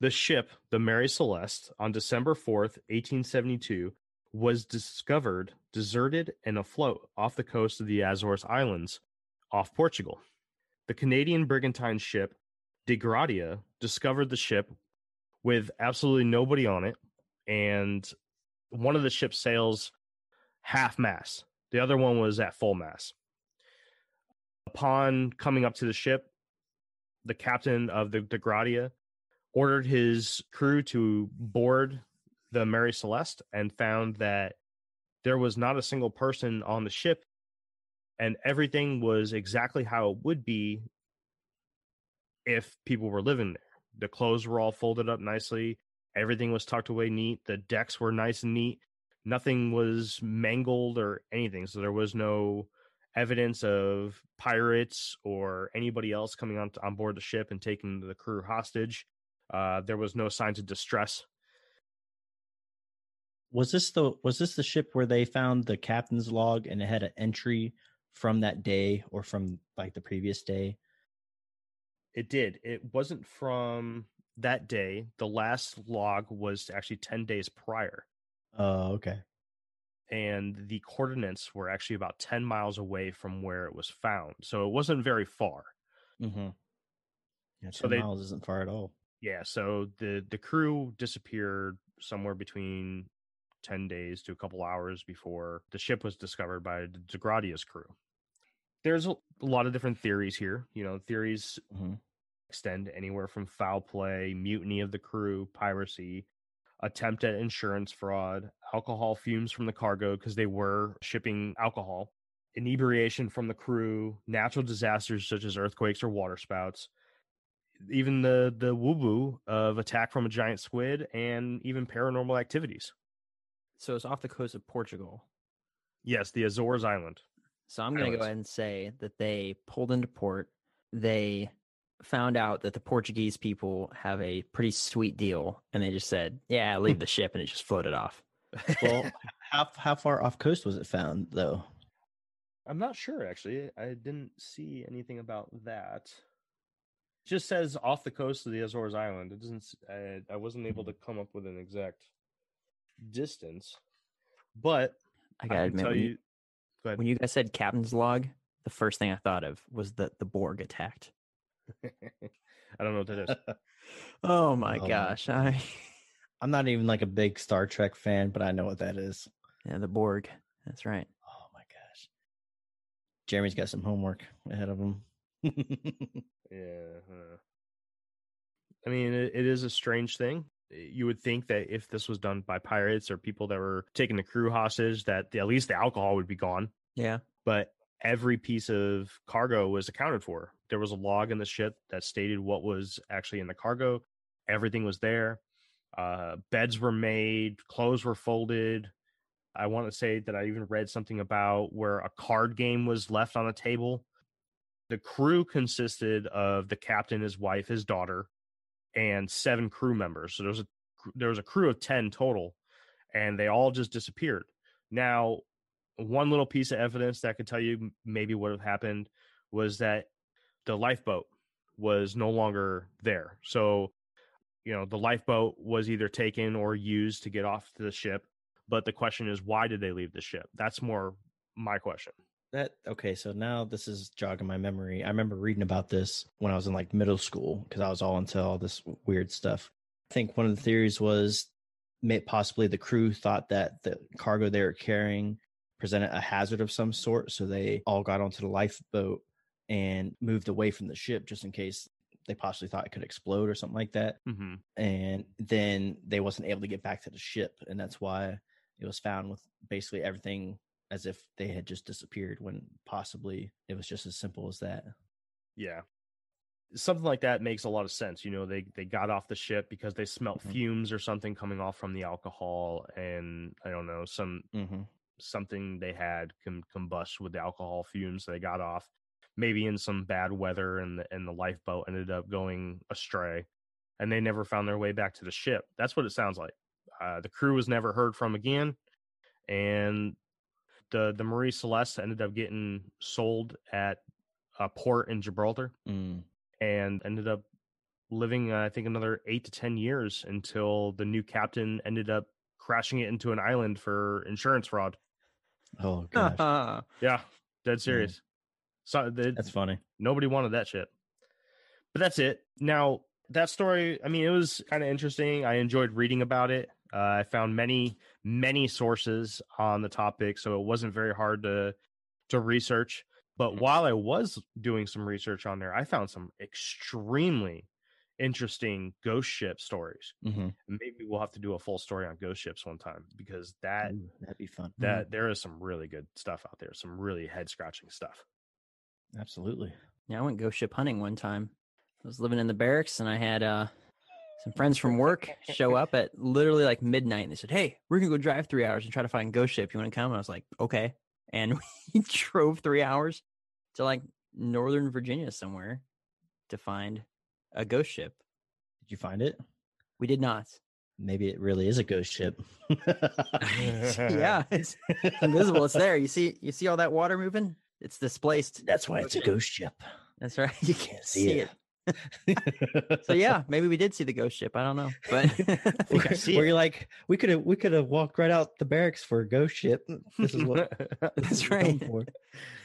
The ship, the Mary Celeste, on December 4th, 1872, was discovered deserted and afloat off the coast of the Azores Islands, off Portugal. The Canadian brigantine ship, Dei Gratia, discovered the ship with absolutely nobody on it, and one of the ship's sails half mast. The other one was at full mast. Upon coming up to the ship, the captain of the Dei Gratia ordered his crew to board the Mary Celeste and found that there was not a single person on the ship and everything was exactly how it would be if people were living there. The clothes were all folded up nicely, everything was tucked away neat, the decks were nice and neat, nothing was mangled or anything. So there was no evidence of pirates or anybody else coming on on board the ship and taking the crew hostage. Uh, there was no signs of distress. Was this the was this the ship where they found the captain's log and it had an entry from that day or from like the previous day? It did. It wasn't from that day. The last log was actually 10 days prior. Oh, okay. And the coordinates were actually about 10 miles away from where it was found. So it wasn't very far. Mm-hmm. Yeah, 10 So they- miles isn't far at all. Yeah, so the the crew disappeared somewhere between 10 days to a couple hours before the ship was discovered by the Dei Gratia's crew. There's a, lot of different theories here. You know, theories hmm extend anywhere from foul play, mutiny of the crew, piracy, attempt at insurance fraud, alcohol fumes from the cargo because they were shipping alcohol, inebriation from the crew, natural disasters such as earthquakes or waterspouts, even the the woo woo of attack from a giant squid, and even paranormal activities. So it's off the coast of Portugal. Yes, the Azores Island. So I'm going to go ahead and say that they pulled into port. They found out that the Portuguese people have a pretty sweet deal, and they just said, "Yeah, hmm. leave the ship," and it just floated off. Well, how how far off coast was it found though? I'm not sure actually. I didn't see anything about that. It just says off the coast of the Azores Island. It doesn't. s- I, I wasn't able to come up with an exact distance, but I I, gotta can admit, tell when you, you. Go ahead. when you guys said captain's log, the first thing I thought of was that the Borg attacked. I don't know what that is. *laughs* Oh my Oh. gosh! I *laughs* I'm not even like a big Star Trek fan, but I know what that is. yeah, the Borg. That's right. Oh my gosh. Jeremy's got some homework ahead of him. *laughs* Yeah. huh. I mean, it, it is a strange thing. You would think that if this was done by pirates or people that were taking the crew hostage, that the, at least the alcohol would be gone. Yeah. But every piece of cargo was accounted for. There was a log in the ship that stated what was actually in the cargo. Everything was there. Uh, beds were made, clothes were folded. I want to say that I even read something about where a card game was left on a table. The crew consisted of the captain, his wife, his daughter, and seven crew members. So there was a there was a crew of ten total, and they all just disappeared. Now, one little piece of evidence that could tell you maybe what have happened was that the lifeboat was no longer there. So, you know, the lifeboat was either taken or used to get off the ship. But the question is, why did they leave the ship? That's more my question. that okay, so now this is jogging my memory. I remember reading about this when I was in like middle school because I was all into all this weird stuff. I think one of the theories was possibly the crew thought that the cargo they were carrying presented a hazard of some sort, so they all got onto the lifeboat and moved away from the ship just in case they possibly thought it could explode or something like that. Mm-hmm. and then they wasn't able to get back to the ship and that's why it was found with basically everything as if they had just disappeared when possibly it was just as simple as that Yeah. Something like that makes a lot of sense. You know, they they got off the ship because they smelt Mhm. fumes or something coming off from the alcohol and I don't know, some mm-hmm. Something they had com- combust with the alcohol fumes they got off. Maybe in some bad weather and the, and the lifeboat ended up going astray and they never found their way back to the ship. That's what it sounds like. Uh, the crew was never heard from again and the the marie celeste ended up getting sold at a port in gibraltar mm. and ended up living uh, i think another eight to ten years until the new captain ended up crashing it into an island for insurance fraud oh *laughs* gosh yeah, dead serious. So the, that's funny nobody wanted that shit. But that's it. Now that story, I mean, it was kind of interesting. I enjoyed reading about it. Uh, I found many, many sources on the topic, so it wasn't very hard to to research. But Mhm. while I was doing some research on there, I found some extremely interesting ghost ship stories. Mm-hmm. Maybe we'll have to do a full story on ghost ships one time because that that'd be fun. that there is some really good stuff out there, some really head scratching stuff. Absolutely. Yeah, I went ghost ship hunting one time. I was living in the barracks and I had uh some friends from work show up at literally like midnight and they said, Hey, we're gonna go drive three hours and try to find ghost ship. You wanna come? And I was like, Okay. And *laughs* we drove three hours to like northern Virginia somewhere to find a ghost ship. Did you find it? We did not. Maybe it really is a ghost ship. *laughs* yeah, *laughs* it's invisible. It's there. You see you see all that water moving? It's displaced. That's why it's a ghost ship. That's right. You Can't *laughs* see it. So yeah, maybe we did see the ghost ship. I don't know. But think I where, see where it. you're like, we could have we could have walked right out the barracks for a ghost ship. This is what That's we're going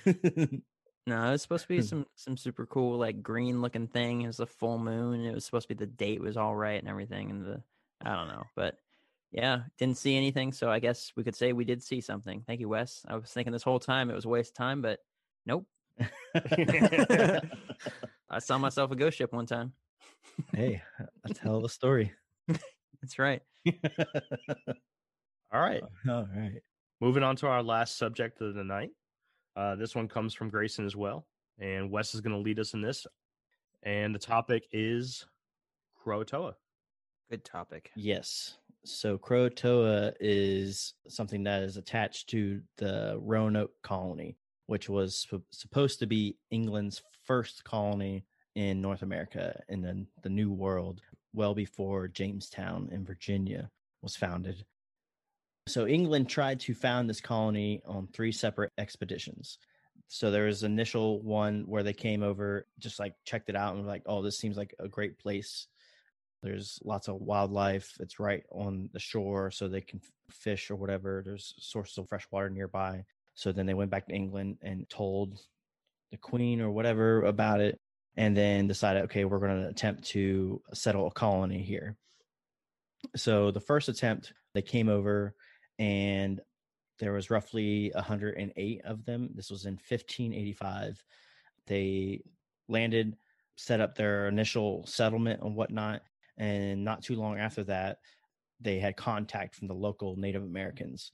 right. For. No, it was supposed to be Hmm. some some super cool like green looking thing. It was a full moon. It was supposed to be the date was all right and everything. And the I don't know, but yeah, didn't see anything. So I guess we could say we did see something. Thank you, Wes. I was thinking this whole time it was a waste of time, but nope. *laughs* *laughs* I saw myself a ghost ship one time. hey, that's a hell of a story. *laughs* That's right. All right. All right. Moving on to our last subject of the night. Uh, this one comes from Grayson as well. And Wes is going to lead us in this. And the topic is Croatoa. Good topic. Yes. So Croatoa is something that is attached to the Roanoke colony, which was sup- supposed to be England's first colony in North America in the, the New World, well before Jamestown in Virginia was founded. So England tried to found this colony on three separate expeditions. So there was initial one where they came over, just like checked it out and were like, oh, this seems like a great place. There's lots of wildlife. It's right on the shore, so they can fish or whatever. There's sources of fresh water nearby. So then they went back to England and told the queen or whatever about it, and then decided, okay, we're going to attempt to settle a colony here. So the first attempt, they came over, and there was roughly 108 of them. This was in 1585. They landed, set up their initial settlement and whatnot, and not too long after that, they had contact from the local Native Americans.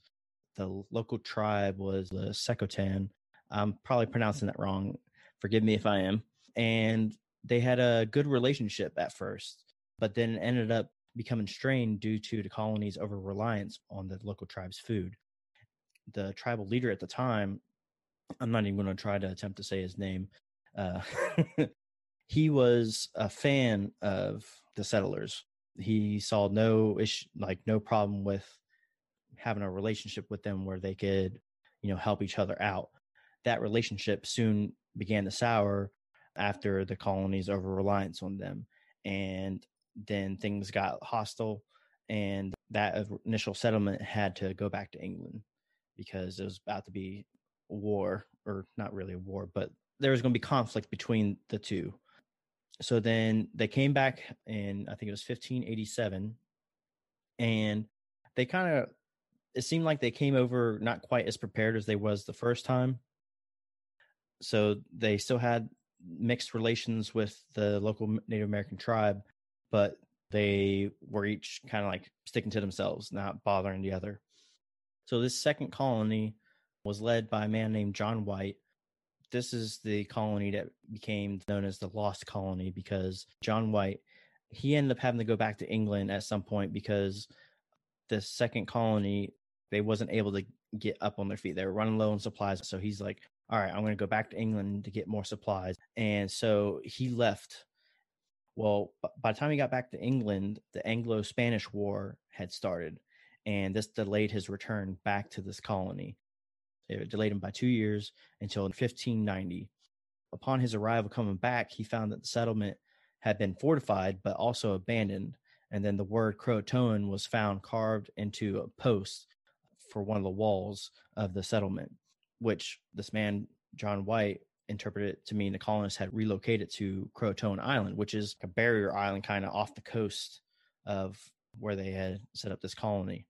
The local tribe was uh, the Secotan. I'm probably pronouncing that wrong. Forgive me if I am. And they had a good relationship at first, but then ended up becoming strained due to the colony's over reliance on the local tribe's food. The tribal leader at the time, I'm not even going to try to attempt to say his name. Uh, *laughs* he was a fan of the settlers. He saw no issue, like no problem with having a relationship with them where they could, you know, help each other out. That relationship soon began to sour after the colony's over reliance on them. And then things got hostile, and that initial settlement had to go back to England because it was about to be war, or not really a war, but there was going to be conflict between the two. So then they came back in, I think it was 1587, and they kind of, it seemed like they came over not quite as prepared as they was the first time. So they still had mixed relations with the local Native American tribe, but they were each kind of like sticking to themselves, not bothering the other. So this second colony was led by a man named John White. This is the colony that became known as the Lost Colony because John White he ended up having to go back to England at some point because the second colony they wasn't able to get up on their feet. They were running low on supplies. So he's like, all right, I'm going to go back to England to get more supplies. And so he left. Well, by the time he got back to England, the Anglo Spanish War had started, and this delayed his return back to this colony. It delayed him by two years until 1590. Upon his arrival coming back, he found that the settlement had been fortified but also abandoned. And then the word Croatoan was found carved into a post for one of the walls of the settlement, which this man, John White, interpreted to mean the colonists had relocated to Croatoan Island, which is a barrier island kind of off the coast of where they had set up this colony.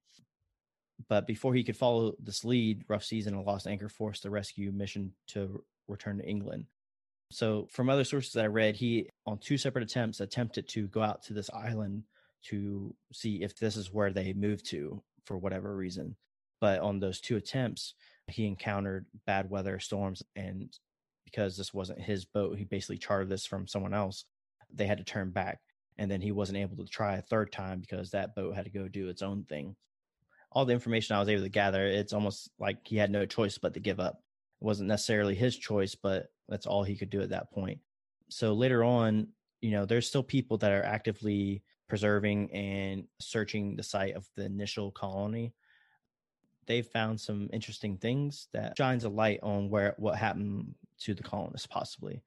But before he could follow this lead, Rough Seas and a Lost Anchor forced the rescue mission to return to England. So, from other sources that I read, he, on two separate attempts, attempted to go out to this island to see if this is where they moved to for whatever reason. But on those two attempts, he encountered bad weather, storms, and because this wasn't his boat, he basically chartered this from someone else. They had to turn back. And then he wasn't able to try a third time because that boat had to go do its own thing. All the information I was able to gather, it's almost like he had no choice but to give up. It wasn't necessarily his choice, but that's all he could do at that point. So later on, you know, there's still people that are actively preserving and searching the site of the initial colony they've found some interesting things that shines a light on where what happened to the colonists possibly.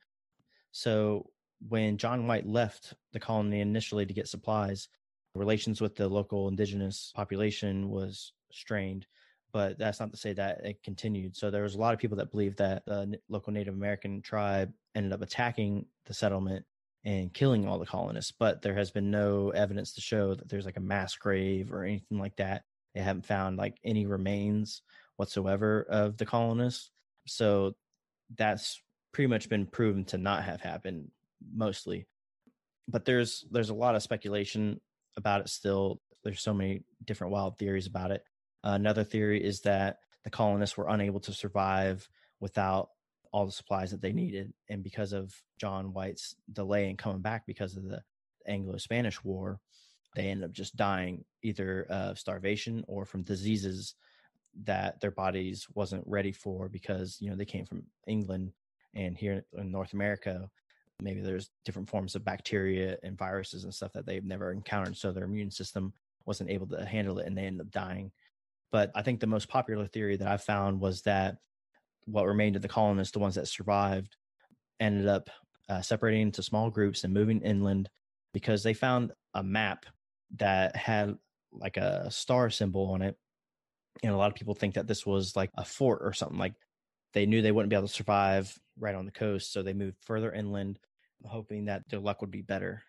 So when John White left the colony initially to get supplies, relations with the local indigenous population was strained, but that's not to say that it continued. So there was a lot of people that believed that the local Native American tribe ended up attacking the settlement and killing all the colonists, but there has been no evidence to show that there's like a mass grave or anything like that they haven't found like any remains whatsoever of the colonists. So that's pretty much been proven to not have happened mostly. But there's there's a lot of speculation about it still. There's so many different wild theories about it. Uh, another theory is that the colonists were unable to survive without all the supplies that they needed. And because of John White's delay in coming back because of the Anglo Spanish War, they end up just dying either of starvation or from diseases that their bodies wasn't ready for because you know they came from England and here in North America maybe there's different forms of bacteria and viruses and stuff that they've never encountered so their immune system wasn't able to handle it and they ended up dying. But I think the most popular theory that I found was that what remained of the colonists the ones that survived ended up uh, separating into small groups and moving inland because they found a map that had like a star symbol on it. And a lot of people think that this was like a fort or something. Like they knew they wouldn't be able to survive right on the coast. So they moved further inland, hoping that their luck would be better.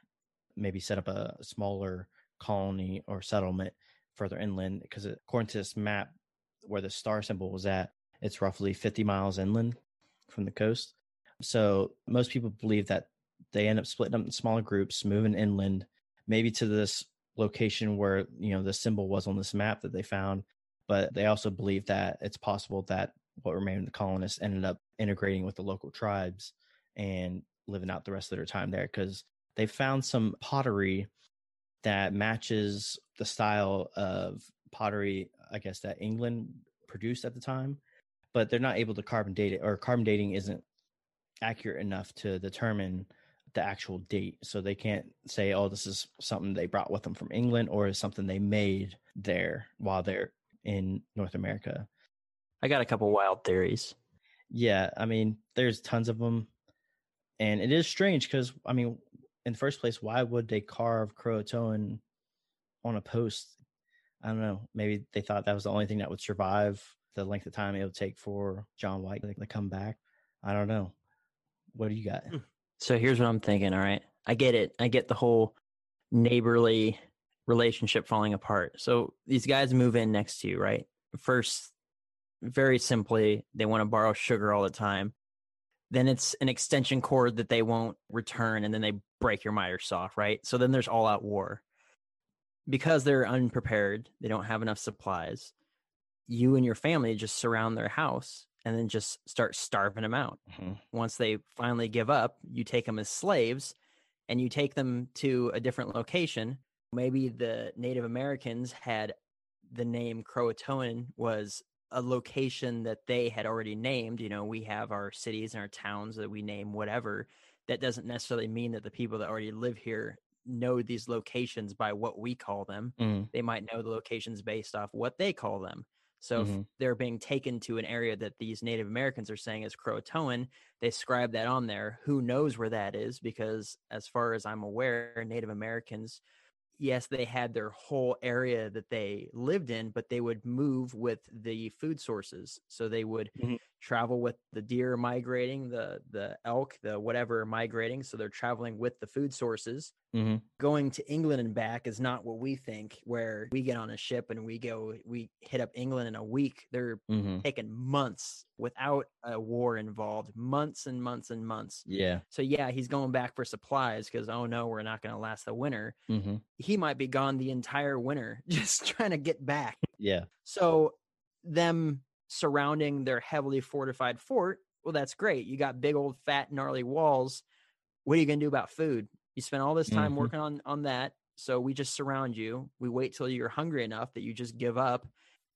Maybe set up a smaller colony or settlement further inland. Because according to this map, where the star symbol was at, it's roughly 50 miles inland from the coast. So most people believe that they end up splitting up in smaller groups, moving inland, maybe to this location where you know the symbol was on this map that they found but they also believe that it's possible that what remained of the colonists ended up integrating with the local tribes and living out the rest of their time there because they found some pottery that matches the style of pottery i guess that england produced at the time but they're not able to carbon date it or carbon dating isn't accurate enough to determine the actual date. So they can't say, oh, this is something they brought with them from England or is something they made there while they're in North America. I got a couple wild theories. Yeah, I mean, there's tons of them. And it is strange because, I mean, in the first place, why would they carve Croatoan on a post? I don't know. Maybe they thought that was the only thing that would survive the length of time it would take for John White to come back. I don't know. What do you got? Hmm. So here's what I'm thinking. All right. I get it. I get the whole neighborly relationship falling apart. So these guys move in next to you, right? First, very simply, they want to borrow sugar all the time. Then it's an extension cord that they won't return, and then they break your miter saw, right? So then there's all out war. Because they're unprepared, they don't have enough supplies. You and your family just surround their house and then just start starving them out. Mm-hmm. Once they finally give up, you take them as slaves and you take them to a different location. Maybe the Native Americans had the name Croatoan was a location that they had already named. You know, we have our cities and our towns that we name whatever. That doesn't necessarily mean that the people that already live here know these locations by what we call them. Mm. They might know the locations based off what they call them. So mm-hmm. if they're being taken to an area that these Native Americans are saying is Croatoan, they scribe that on there. Who knows where that is? Because as far as I'm aware, Native Americans, yes, they had their whole area that they lived in, but they would move with the food sources. So they would mm-hmm. Travel with the deer migrating, the the elk, the whatever migrating. So they're traveling with the food sources. hmm Going to England and back is not what we think. Where we get on a ship and we go, we hit up England in a week. They're hmm taking months without a war involved, months and months and months. Yeah. So yeah, he's going back for supplies because oh no, we're not going to last the winter. hmm He might be gone the entire winter *laughs* just trying to get back. Yeah. So them surrounding their heavily fortified fort, well, that's great. You got big old fat gnarly walls. What are you gonna do about food? You spend all this time Mhm. working on on that. So we just surround you. We wait till you're hungry enough that you just give up.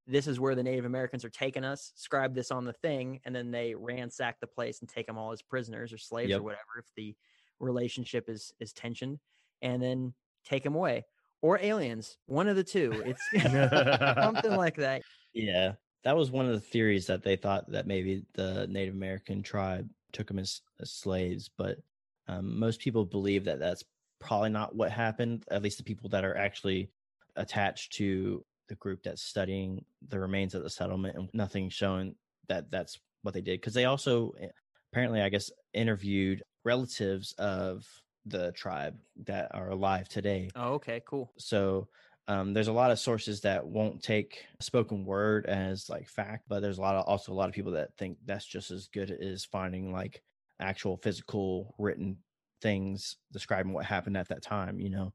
This is where the Native Americans are taking us. Scribe this on the thing, and then they ransack the place and take them all as prisoners or slaves Yep. or whatever if the relationship is is tensioned, and then take them away or aliens. One of the two. It's *laughs* *laughs* something like that. Yeah. That was one of the theories that they thought that maybe the Native American tribe took them as, as slaves, but um, most people believe that that's probably not what happened. At least the people that are actually attached to the group that's studying the remains of the settlement, and nothing showing that that's what they did. Because they also eh, apparently, I guess, interviewed relatives of the tribe that are alive today Oh, okay, cool. so um, there's a lot of sources that won't take spoken word as like fact but there's a lot of also a lot of people that think that's just as good as finding like actual physical written things describing what happened at that time you know?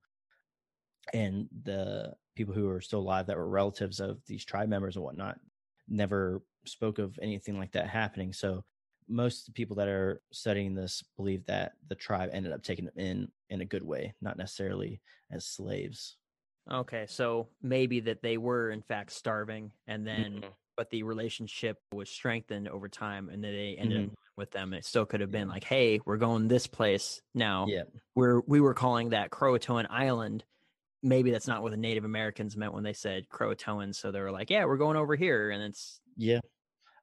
And the people who are still alive that were relatives of these tribe members and whatnot never spoke of anything like that happening so most people that are studying this believe that the tribe ended up taking them in in a good way not necessarily as slaves Okay, so maybe that they were in fact starving, and then Mhm. but the relationship was strengthened over time, and then they ended Mhm. up with them. It still could have been like, hey, we're going this place now. yeah We're we were calling that Croatoan Island. Maybe that's not what the Native Americans meant when they said Croatoan. So they were like, yeah, we're going over here, and it's yeah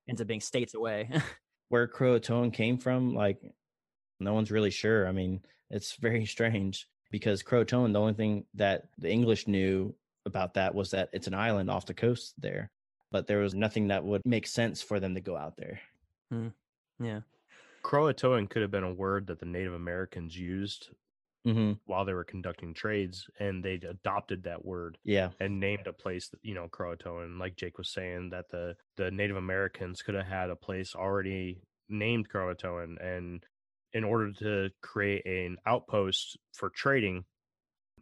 ends up being states away. *laughs* where croatoan came from like no one's really sure i mean it's very *laughs* strange because croatoan the only thing that the english knew about that was that it's an island off the coast there but there was nothing that would make sense for them to go out there yeah. Croatoan could have been a word that the Native Americans used hmm while they were conducting trades, and they adopted that word yeah and named a place, that, you know, Croatoan. Like Jake was saying, that the the Native Americans could have had a place already named Croatoan, and in order to create an outpost for trading,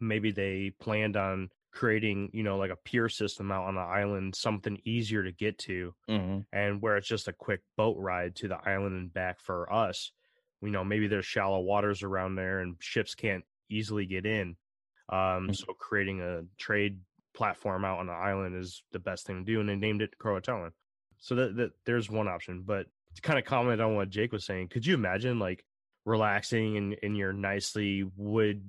maybe they planned on creating, you know, like a pier system out on the island, something easier to get to, hmm and where it's just a quick boat ride to the island and back for us. You know, maybe there's shallow waters around there and ships can't easily get in. Um, Mhm. so creating a trade platform out on the island is the best thing to do, and they named it Croatoan. So that, that there's one option. But to kind of comment on what Jake was saying, could you imagine like relaxing in in your nicely wood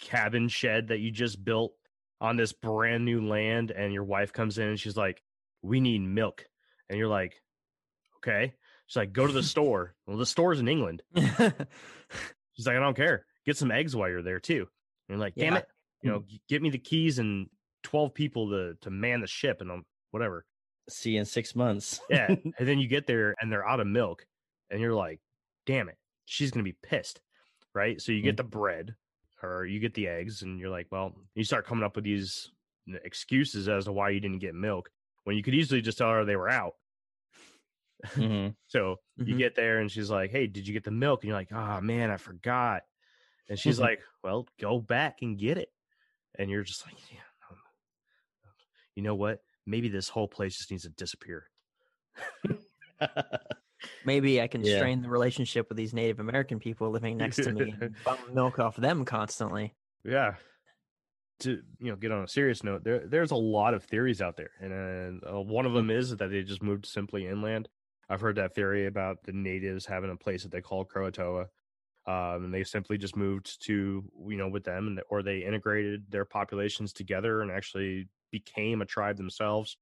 cabin shed that you just built on this brand new land, and your wife comes in and she's like, "We need milk," and you're like, "Okay." She's like, "Go to the store." *laughs* Well, the store's in England. *laughs* She's like, "I don't care. Get some eggs while you're there too." And you're like, "Damn Yeah. it! You know, get me the keys and twelve people to to man the ship and um, whatever." see you in six months Yeah, *laughs* and then you get there and they're out of milk, and you're like, "Damn it!" She's gonna be pissed, right? So you get the bread or you get the eggs, and you're like, "Well," you start coming up with these excuses as to why you didn't get milk when you could easily just tell her they were out. hmm *laughs* So you Mhm. get there and she's like, Hey, did you get the milk? And you're like, Oh man, I forgot. And she's Mhm. like, Well, go back and get it. And you're just like, Yeah, no. you know what? Maybe this whole place just needs to disappear. *laughs* *laughs* Maybe I can Yeah. strain the relationship with these Native American people living next to me and *laughs* bum milk off them constantly. Yeah. To you know, get on a serious note, there there's a lot of theories out there, and uh, one of them is that they just moved simply inland. I've heard that theory about the natives having a place that they call Croatoa, um, and they simply just moved to you know with them, and or they integrated their populations together and actually became a tribe themselves.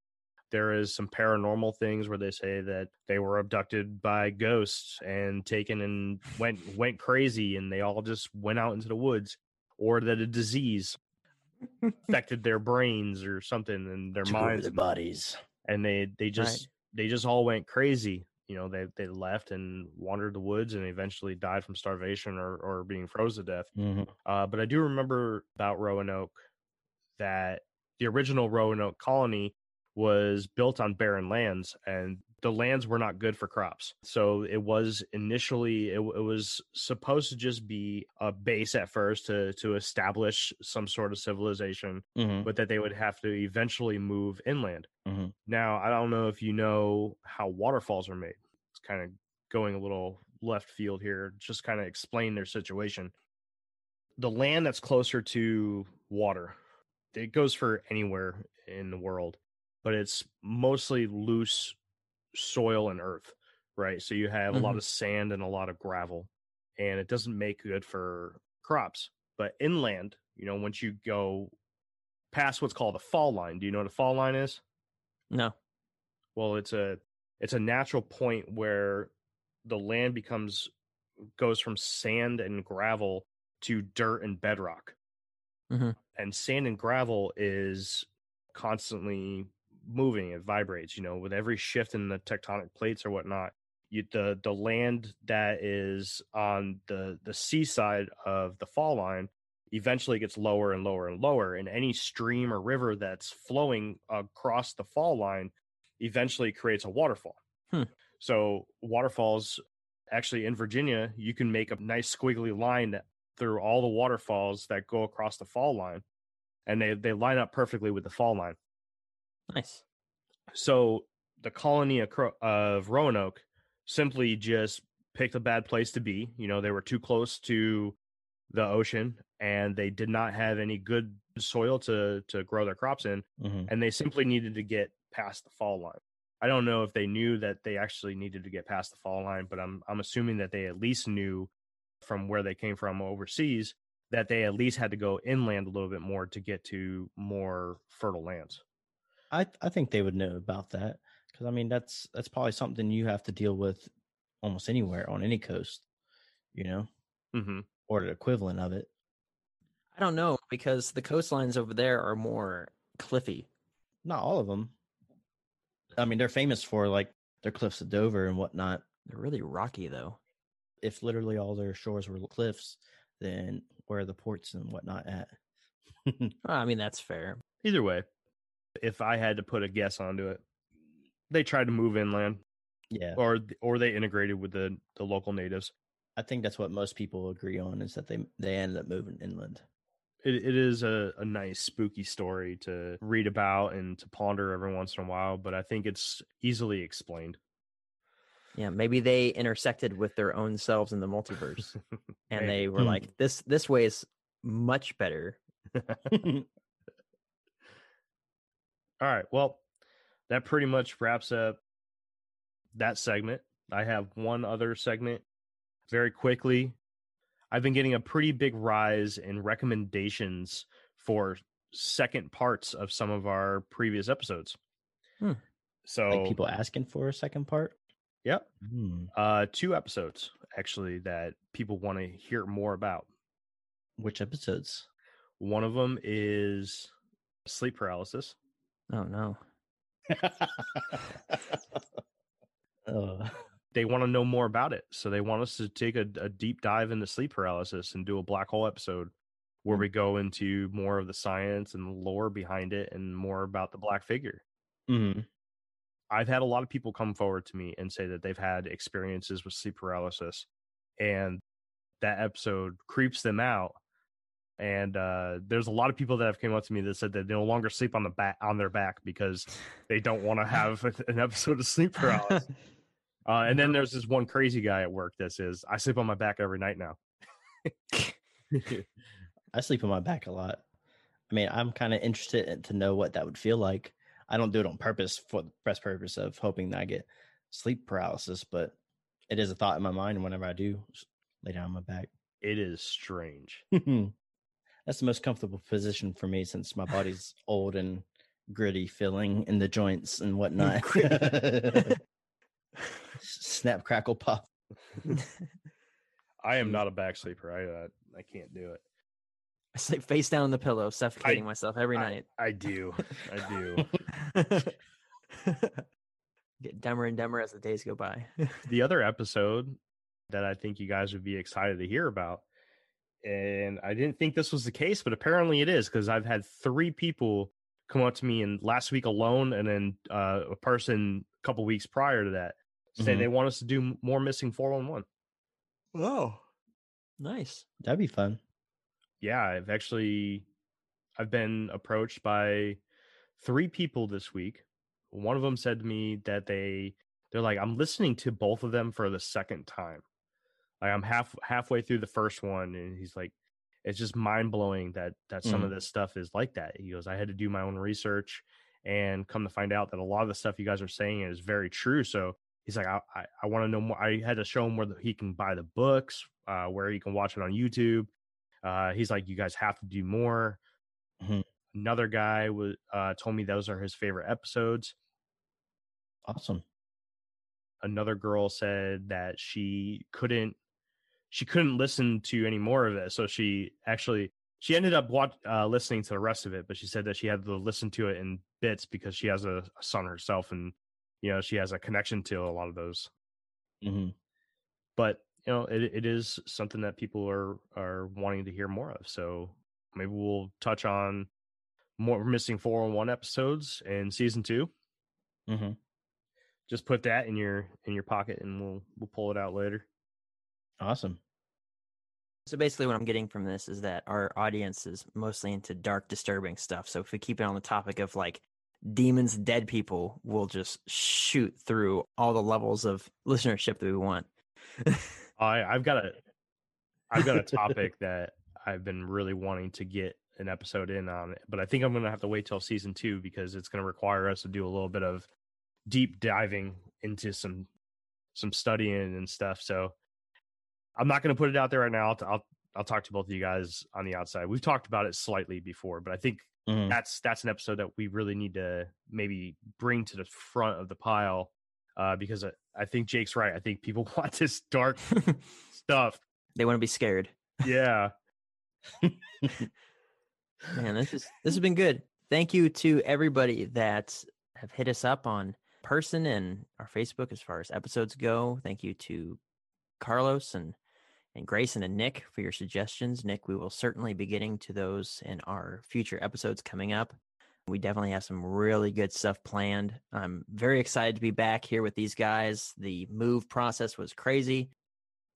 There is some paranormal things where they say that they were abducted by ghosts and taken and went went crazy, and they all just went out into the woods, or that a disease *laughs* affected their brains or something and their Took minds their bodies and they they just they just all went crazy you know they they left and wandered the woods and eventually died from starvation or or being froze to death. Mhm. Uh, but I do remember about Roanoke that the original Roanoke colony was built on barren lands and the lands were not good for crops. So it was initially it, it was supposed to just be a base at first to to establish some sort of civilization, Mhm. but that they would have to eventually move inland. Mhm. Now, I don't know if you know how waterfalls are made. It's kind of going a little left field here. Just kind of explain their situation. The land that's closer to water, it goes for anywhere in the world, but it's mostly loose soil and earth, right? So you have a lot Mhm. of sand and a lot of gravel, and it doesn't make good for crops. But inland, you know, once you go past what's called a fall line, do you know what a fall line is? No. well it's a it's a natural point where the land becomes goes from sand and gravel to dirt and bedrock Mhm. and sand and gravel is constantly moving it vibrates you know with every shift in the tectonic plates or whatnot you, the the land that is on the the seaside of the fall line eventually gets lower and lower and lower and any stream or river that's flowing across the fall line eventually creates a waterfall Hmm. so waterfalls actually in virginia you can make a nice squiggly line through all the waterfalls that go across the fall line and they they line up perfectly with the fall line Nice. so the colony of, of Roanoke simply just picked a bad place to be. You know, they were too close to the ocean and they did not have any good soil to to grow their crops in Mhm. and they simply needed to get past the fall line. I don't know if they knew that they actually needed to get past the fall line, but I'm I'm assuming that they at least knew from where they came from overseas that they at least had to go inland a little bit more to get to more fertile lands. I I think they would know about that because I mean that's that's probably something you have to deal with almost anywhere on any coast, you know, mm-hmm. or the equivalent of it. I don't know because the coastlines over there are more cliffy. Not all of them. I mean, they're famous for like their cliffs of Dover and whatnot. They're really rocky though. If literally all their shores were cliffs, then where are the ports and whatnot at? *laughs* Well, I mean that's fair. Either way, if I had to put a guess onto it, they tried to move inland, yeah, or or they integrated with the the local natives. I think that's what most people agree on is that they they ended up moving inland. It it is a, a nice spooky story to read about and to ponder every once in a while, but I think it's easily explained. Yeah, maybe they intersected with their own selves in the multiverse, *laughs* and they were Hmm. like, "This this way is much better." *laughs* *laughs* All right. Well, that pretty much wraps up that segment. I have one other segment very quickly. I've been getting a pretty big rise in recommendations for second parts of some of our previous episodes. Hmm. So, like people asking for a second part. yep, Hmm. uh, two episodes actually that people want to hear more about. Which episodes? One of them is sleep paralysis. Oh no. *laughs* uh, they want to know more about it. So they want us to take a, a deep dive into sleep paralysis and do a black hole episode where we go into more of the science and the lore behind it and more about the black figure. mhm. I've had a lot of people come forward to me and say that they've had experiences with sleep paralysis and that episode creeps them out. And uh, there's a lot of people that have came up to me that said that they no longer sleep on the back on their back because they don't want to have *laughs* an episode of sleep paralysis. *laughs* Uh, and then there's this one crazy guy at work that says, I sleep on my back every night now. *laughs* I sleep on my back a lot. I mean, I'm kind of interested to know what that would feel like. I don't do it on purpose for the best purpose of hoping that I get sleep paralysis, but it is a thought in my mind whenever I do lay down on my back. it is strange. That's the most comfortable position for me since my body's old and gritty feeling in the joints and *laughs* whatnot. *laughs* *laughs* Snap, crackle, pop. I am not a back sleeper. I uh, I can't do it. I sleep face down on the pillow, suffocating myself every I- night. I do. I do. Get dumber and dumber as the days go by. the other episode that I think you guys would be excited to hear about. And I didn't think this was the case, but apparently it is because I've had three people come up to me in last week alone, and then uh, a person a couple weeks prior to that say Mhm. they want us to do more missing four one one. Wow. Nice. That'd be fun. Yeah, I've actually I've been approached by three people this week. One of them said to me that they they're like I'm listening to both of them for the second time. Like I'm half halfway through the first one and he's like it's just mind blowing that that some of this stuff is like that. He goes I had to do my own research and come to find out that a lot of the stuff you guys are saying is very true. So he's like I I, I want to know more. I had to show him where the, he can buy the books, uh, where he can watch it on YouTube. Uh, he's like you guys have to do more. Mhm. Another guy was uh, told me those are his favorite episodes. Awesome. Another girl said that she couldn't she couldn't listen to any more of it, so she actually she ended up watch, uh, listening to the rest of it, but she said that she had to listen to it in bits because she has a, a son herself, and you know she has a connection to a lot of those. hmm But you know it it is something that people are are wanting to hear more of. So maybe we'll touch on more missing four on one episodes in season two. hmm just put that in your in your pocket and we'll we'll pull it out later Awesome. So basically, what I'm getting from this is that our audience is mostly into dark, disturbing stuff. So if we keep it on the topic of like demons, dead people, we'll just shoot through all the levels of *laughs* listenership that we want. *laughs* i i've got a i've got a *laughs* topic that i've been really wanting to get an episode in on but i think i'm gonna have to wait till season two because it's gonna require us to do a little bit of deep diving into some some studying and stuff so i'm not gonna put it out there right now i'll i'll, I'll talk to both of you guys on the outside we've talked about it slightly before but i think Mhm. that's that's an episode that we really need to maybe bring to the front of the pile uh, because I, I think Jake's right. I think people *laughs* want this dark *laughs* stuff. they want to be scared. Yeah. *laughs* Man, this is this has been good. Thank you to everybody that have hit us up on person and our Facebook as far as episodes go. Thank you to Carlos and and Grayson and Nick for your suggestions. Nick, we will certainly be getting to those in our future episodes coming up. We definitely have some really good stuff planned. I'm very excited to be back here with these guys. The move process was crazy.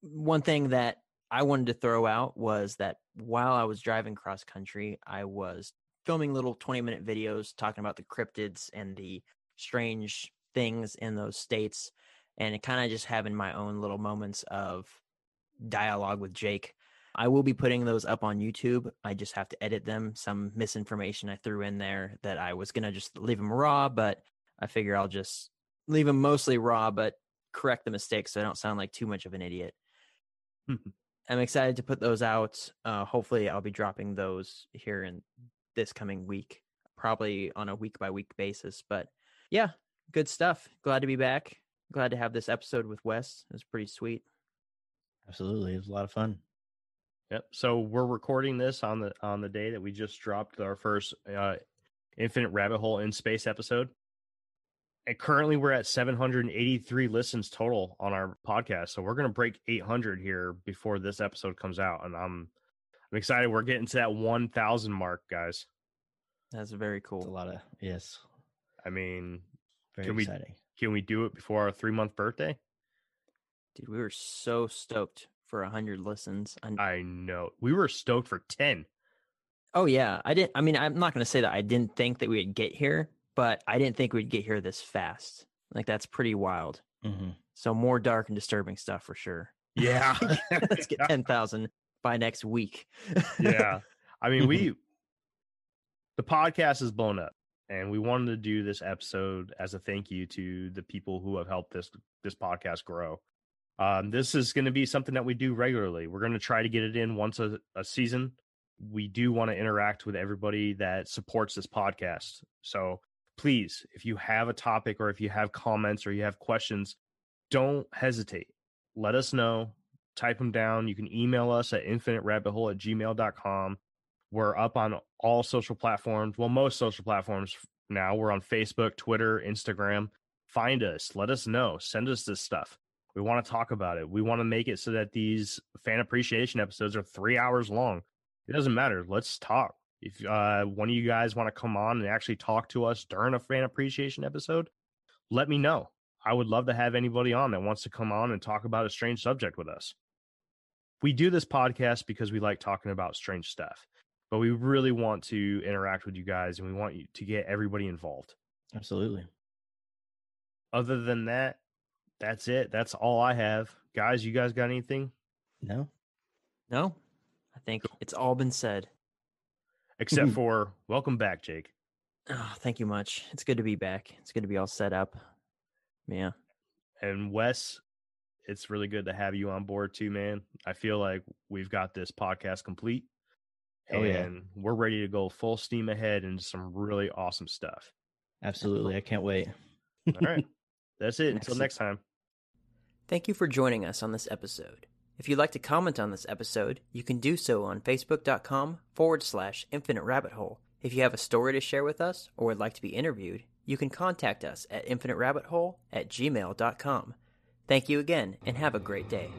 One thing that I wanted to throw out was that while I was driving cross country, I was filming little 20 minute videos talking about the cryptids and the strange things in those states and kind of just having my own little moments of dialogue with Jake. I will be putting those up on YouTube. I just have to edit them. Some misinformation I threw in there that I was going to just leave them raw, but I figure I'll just leave them mostly raw, but correct the mistakes so I don't sound like too much of an idiot. I'm excited to put those out. Uh, hopefully, I'll be dropping those here in this coming week, probably on a week by week basis. But yeah, good stuff. Glad to be back. Glad to have this episode with Wes. It was pretty sweet. Absolutely. It was a lot of fun. Yep. So we're recording this on the on the day that we just dropped our first uh, Infinite Rabbit Hole in Space episode. And currently we're at 783 listens total on our podcast. So we're going to break 800 here before this episode comes out and I'm I'm excited we're getting to that 1000 mark, guys. That's very It's a lot of yes. I mean, Very Can we- can we do it before our 3-month birthday? Dude, we were so stoked for 100 listens. I know. We were stoked for 10. oh, yeah. I didn't, I mean, I'm not going to say that I didn't think that we'd get here, but I didn't think we'd get here this fast. Like, that's pretty wild. hmm So, more dark and disturbing stuff for sure. Yeah. *laughs* *laughs* Let's get 10,000 by next week. *laughs* yeah. I mean, we the podcast is blown up, and we wanted to do this episode as a thank you to the people who have helped this this podcast grow. Um, this is going to be something that we do regularly. We're going to try to get it in once a, a season. We do want to interact with everybody that supports this podcast. So please, if you have a topic or if you have comments or you have questions, don't hesitate. Let us know. Type them down. You can email us at infiniterabbithole at gmail.com. We're up on all social platforms. Well, most social platforms now. We're on Facebook, Twitter, Instagram. find us. Let us know. Send us this stuff. We want to talk about it. We want to make it so that these fan appreciation episodes are three hours long. It doesn't matter. Let's talk. If uh, one of you guys want to come on and actually talk to us during a fan appreciation episode, let me know. I would love to have anybody on that wants to come on and talk about a strange subject with us. We do this podcast because we like talking about strange stuff, but we really want to interact with you guys and we want you to get everybody involved. Absolutely. Other than that, that's it. That's all I have. Guys, you guys got anything? No. No, I think it's all been said. Except *laughs* for welcome back, Jake. Oh, thank you much. It's good to be back. It's good to be all set up. Yeah. And Wes, it's really good to have you on board too, man. I feel like we've got this podcast complete. Oh, yeah. and we're ready to go full steam ahead into some really awesome stuff. Absolutely. I can't wait. All right. *laughs* That's it. Until next time. Thank you for joining us on this episode. If you'd like to comment on this episode, you can do so on facebook.com forward slash infinite rabbit hole. If you have a story to share with us or would like to be interviewed, you can contact us at infiniterabbithole at gmail.com. Thank you again and have a great day.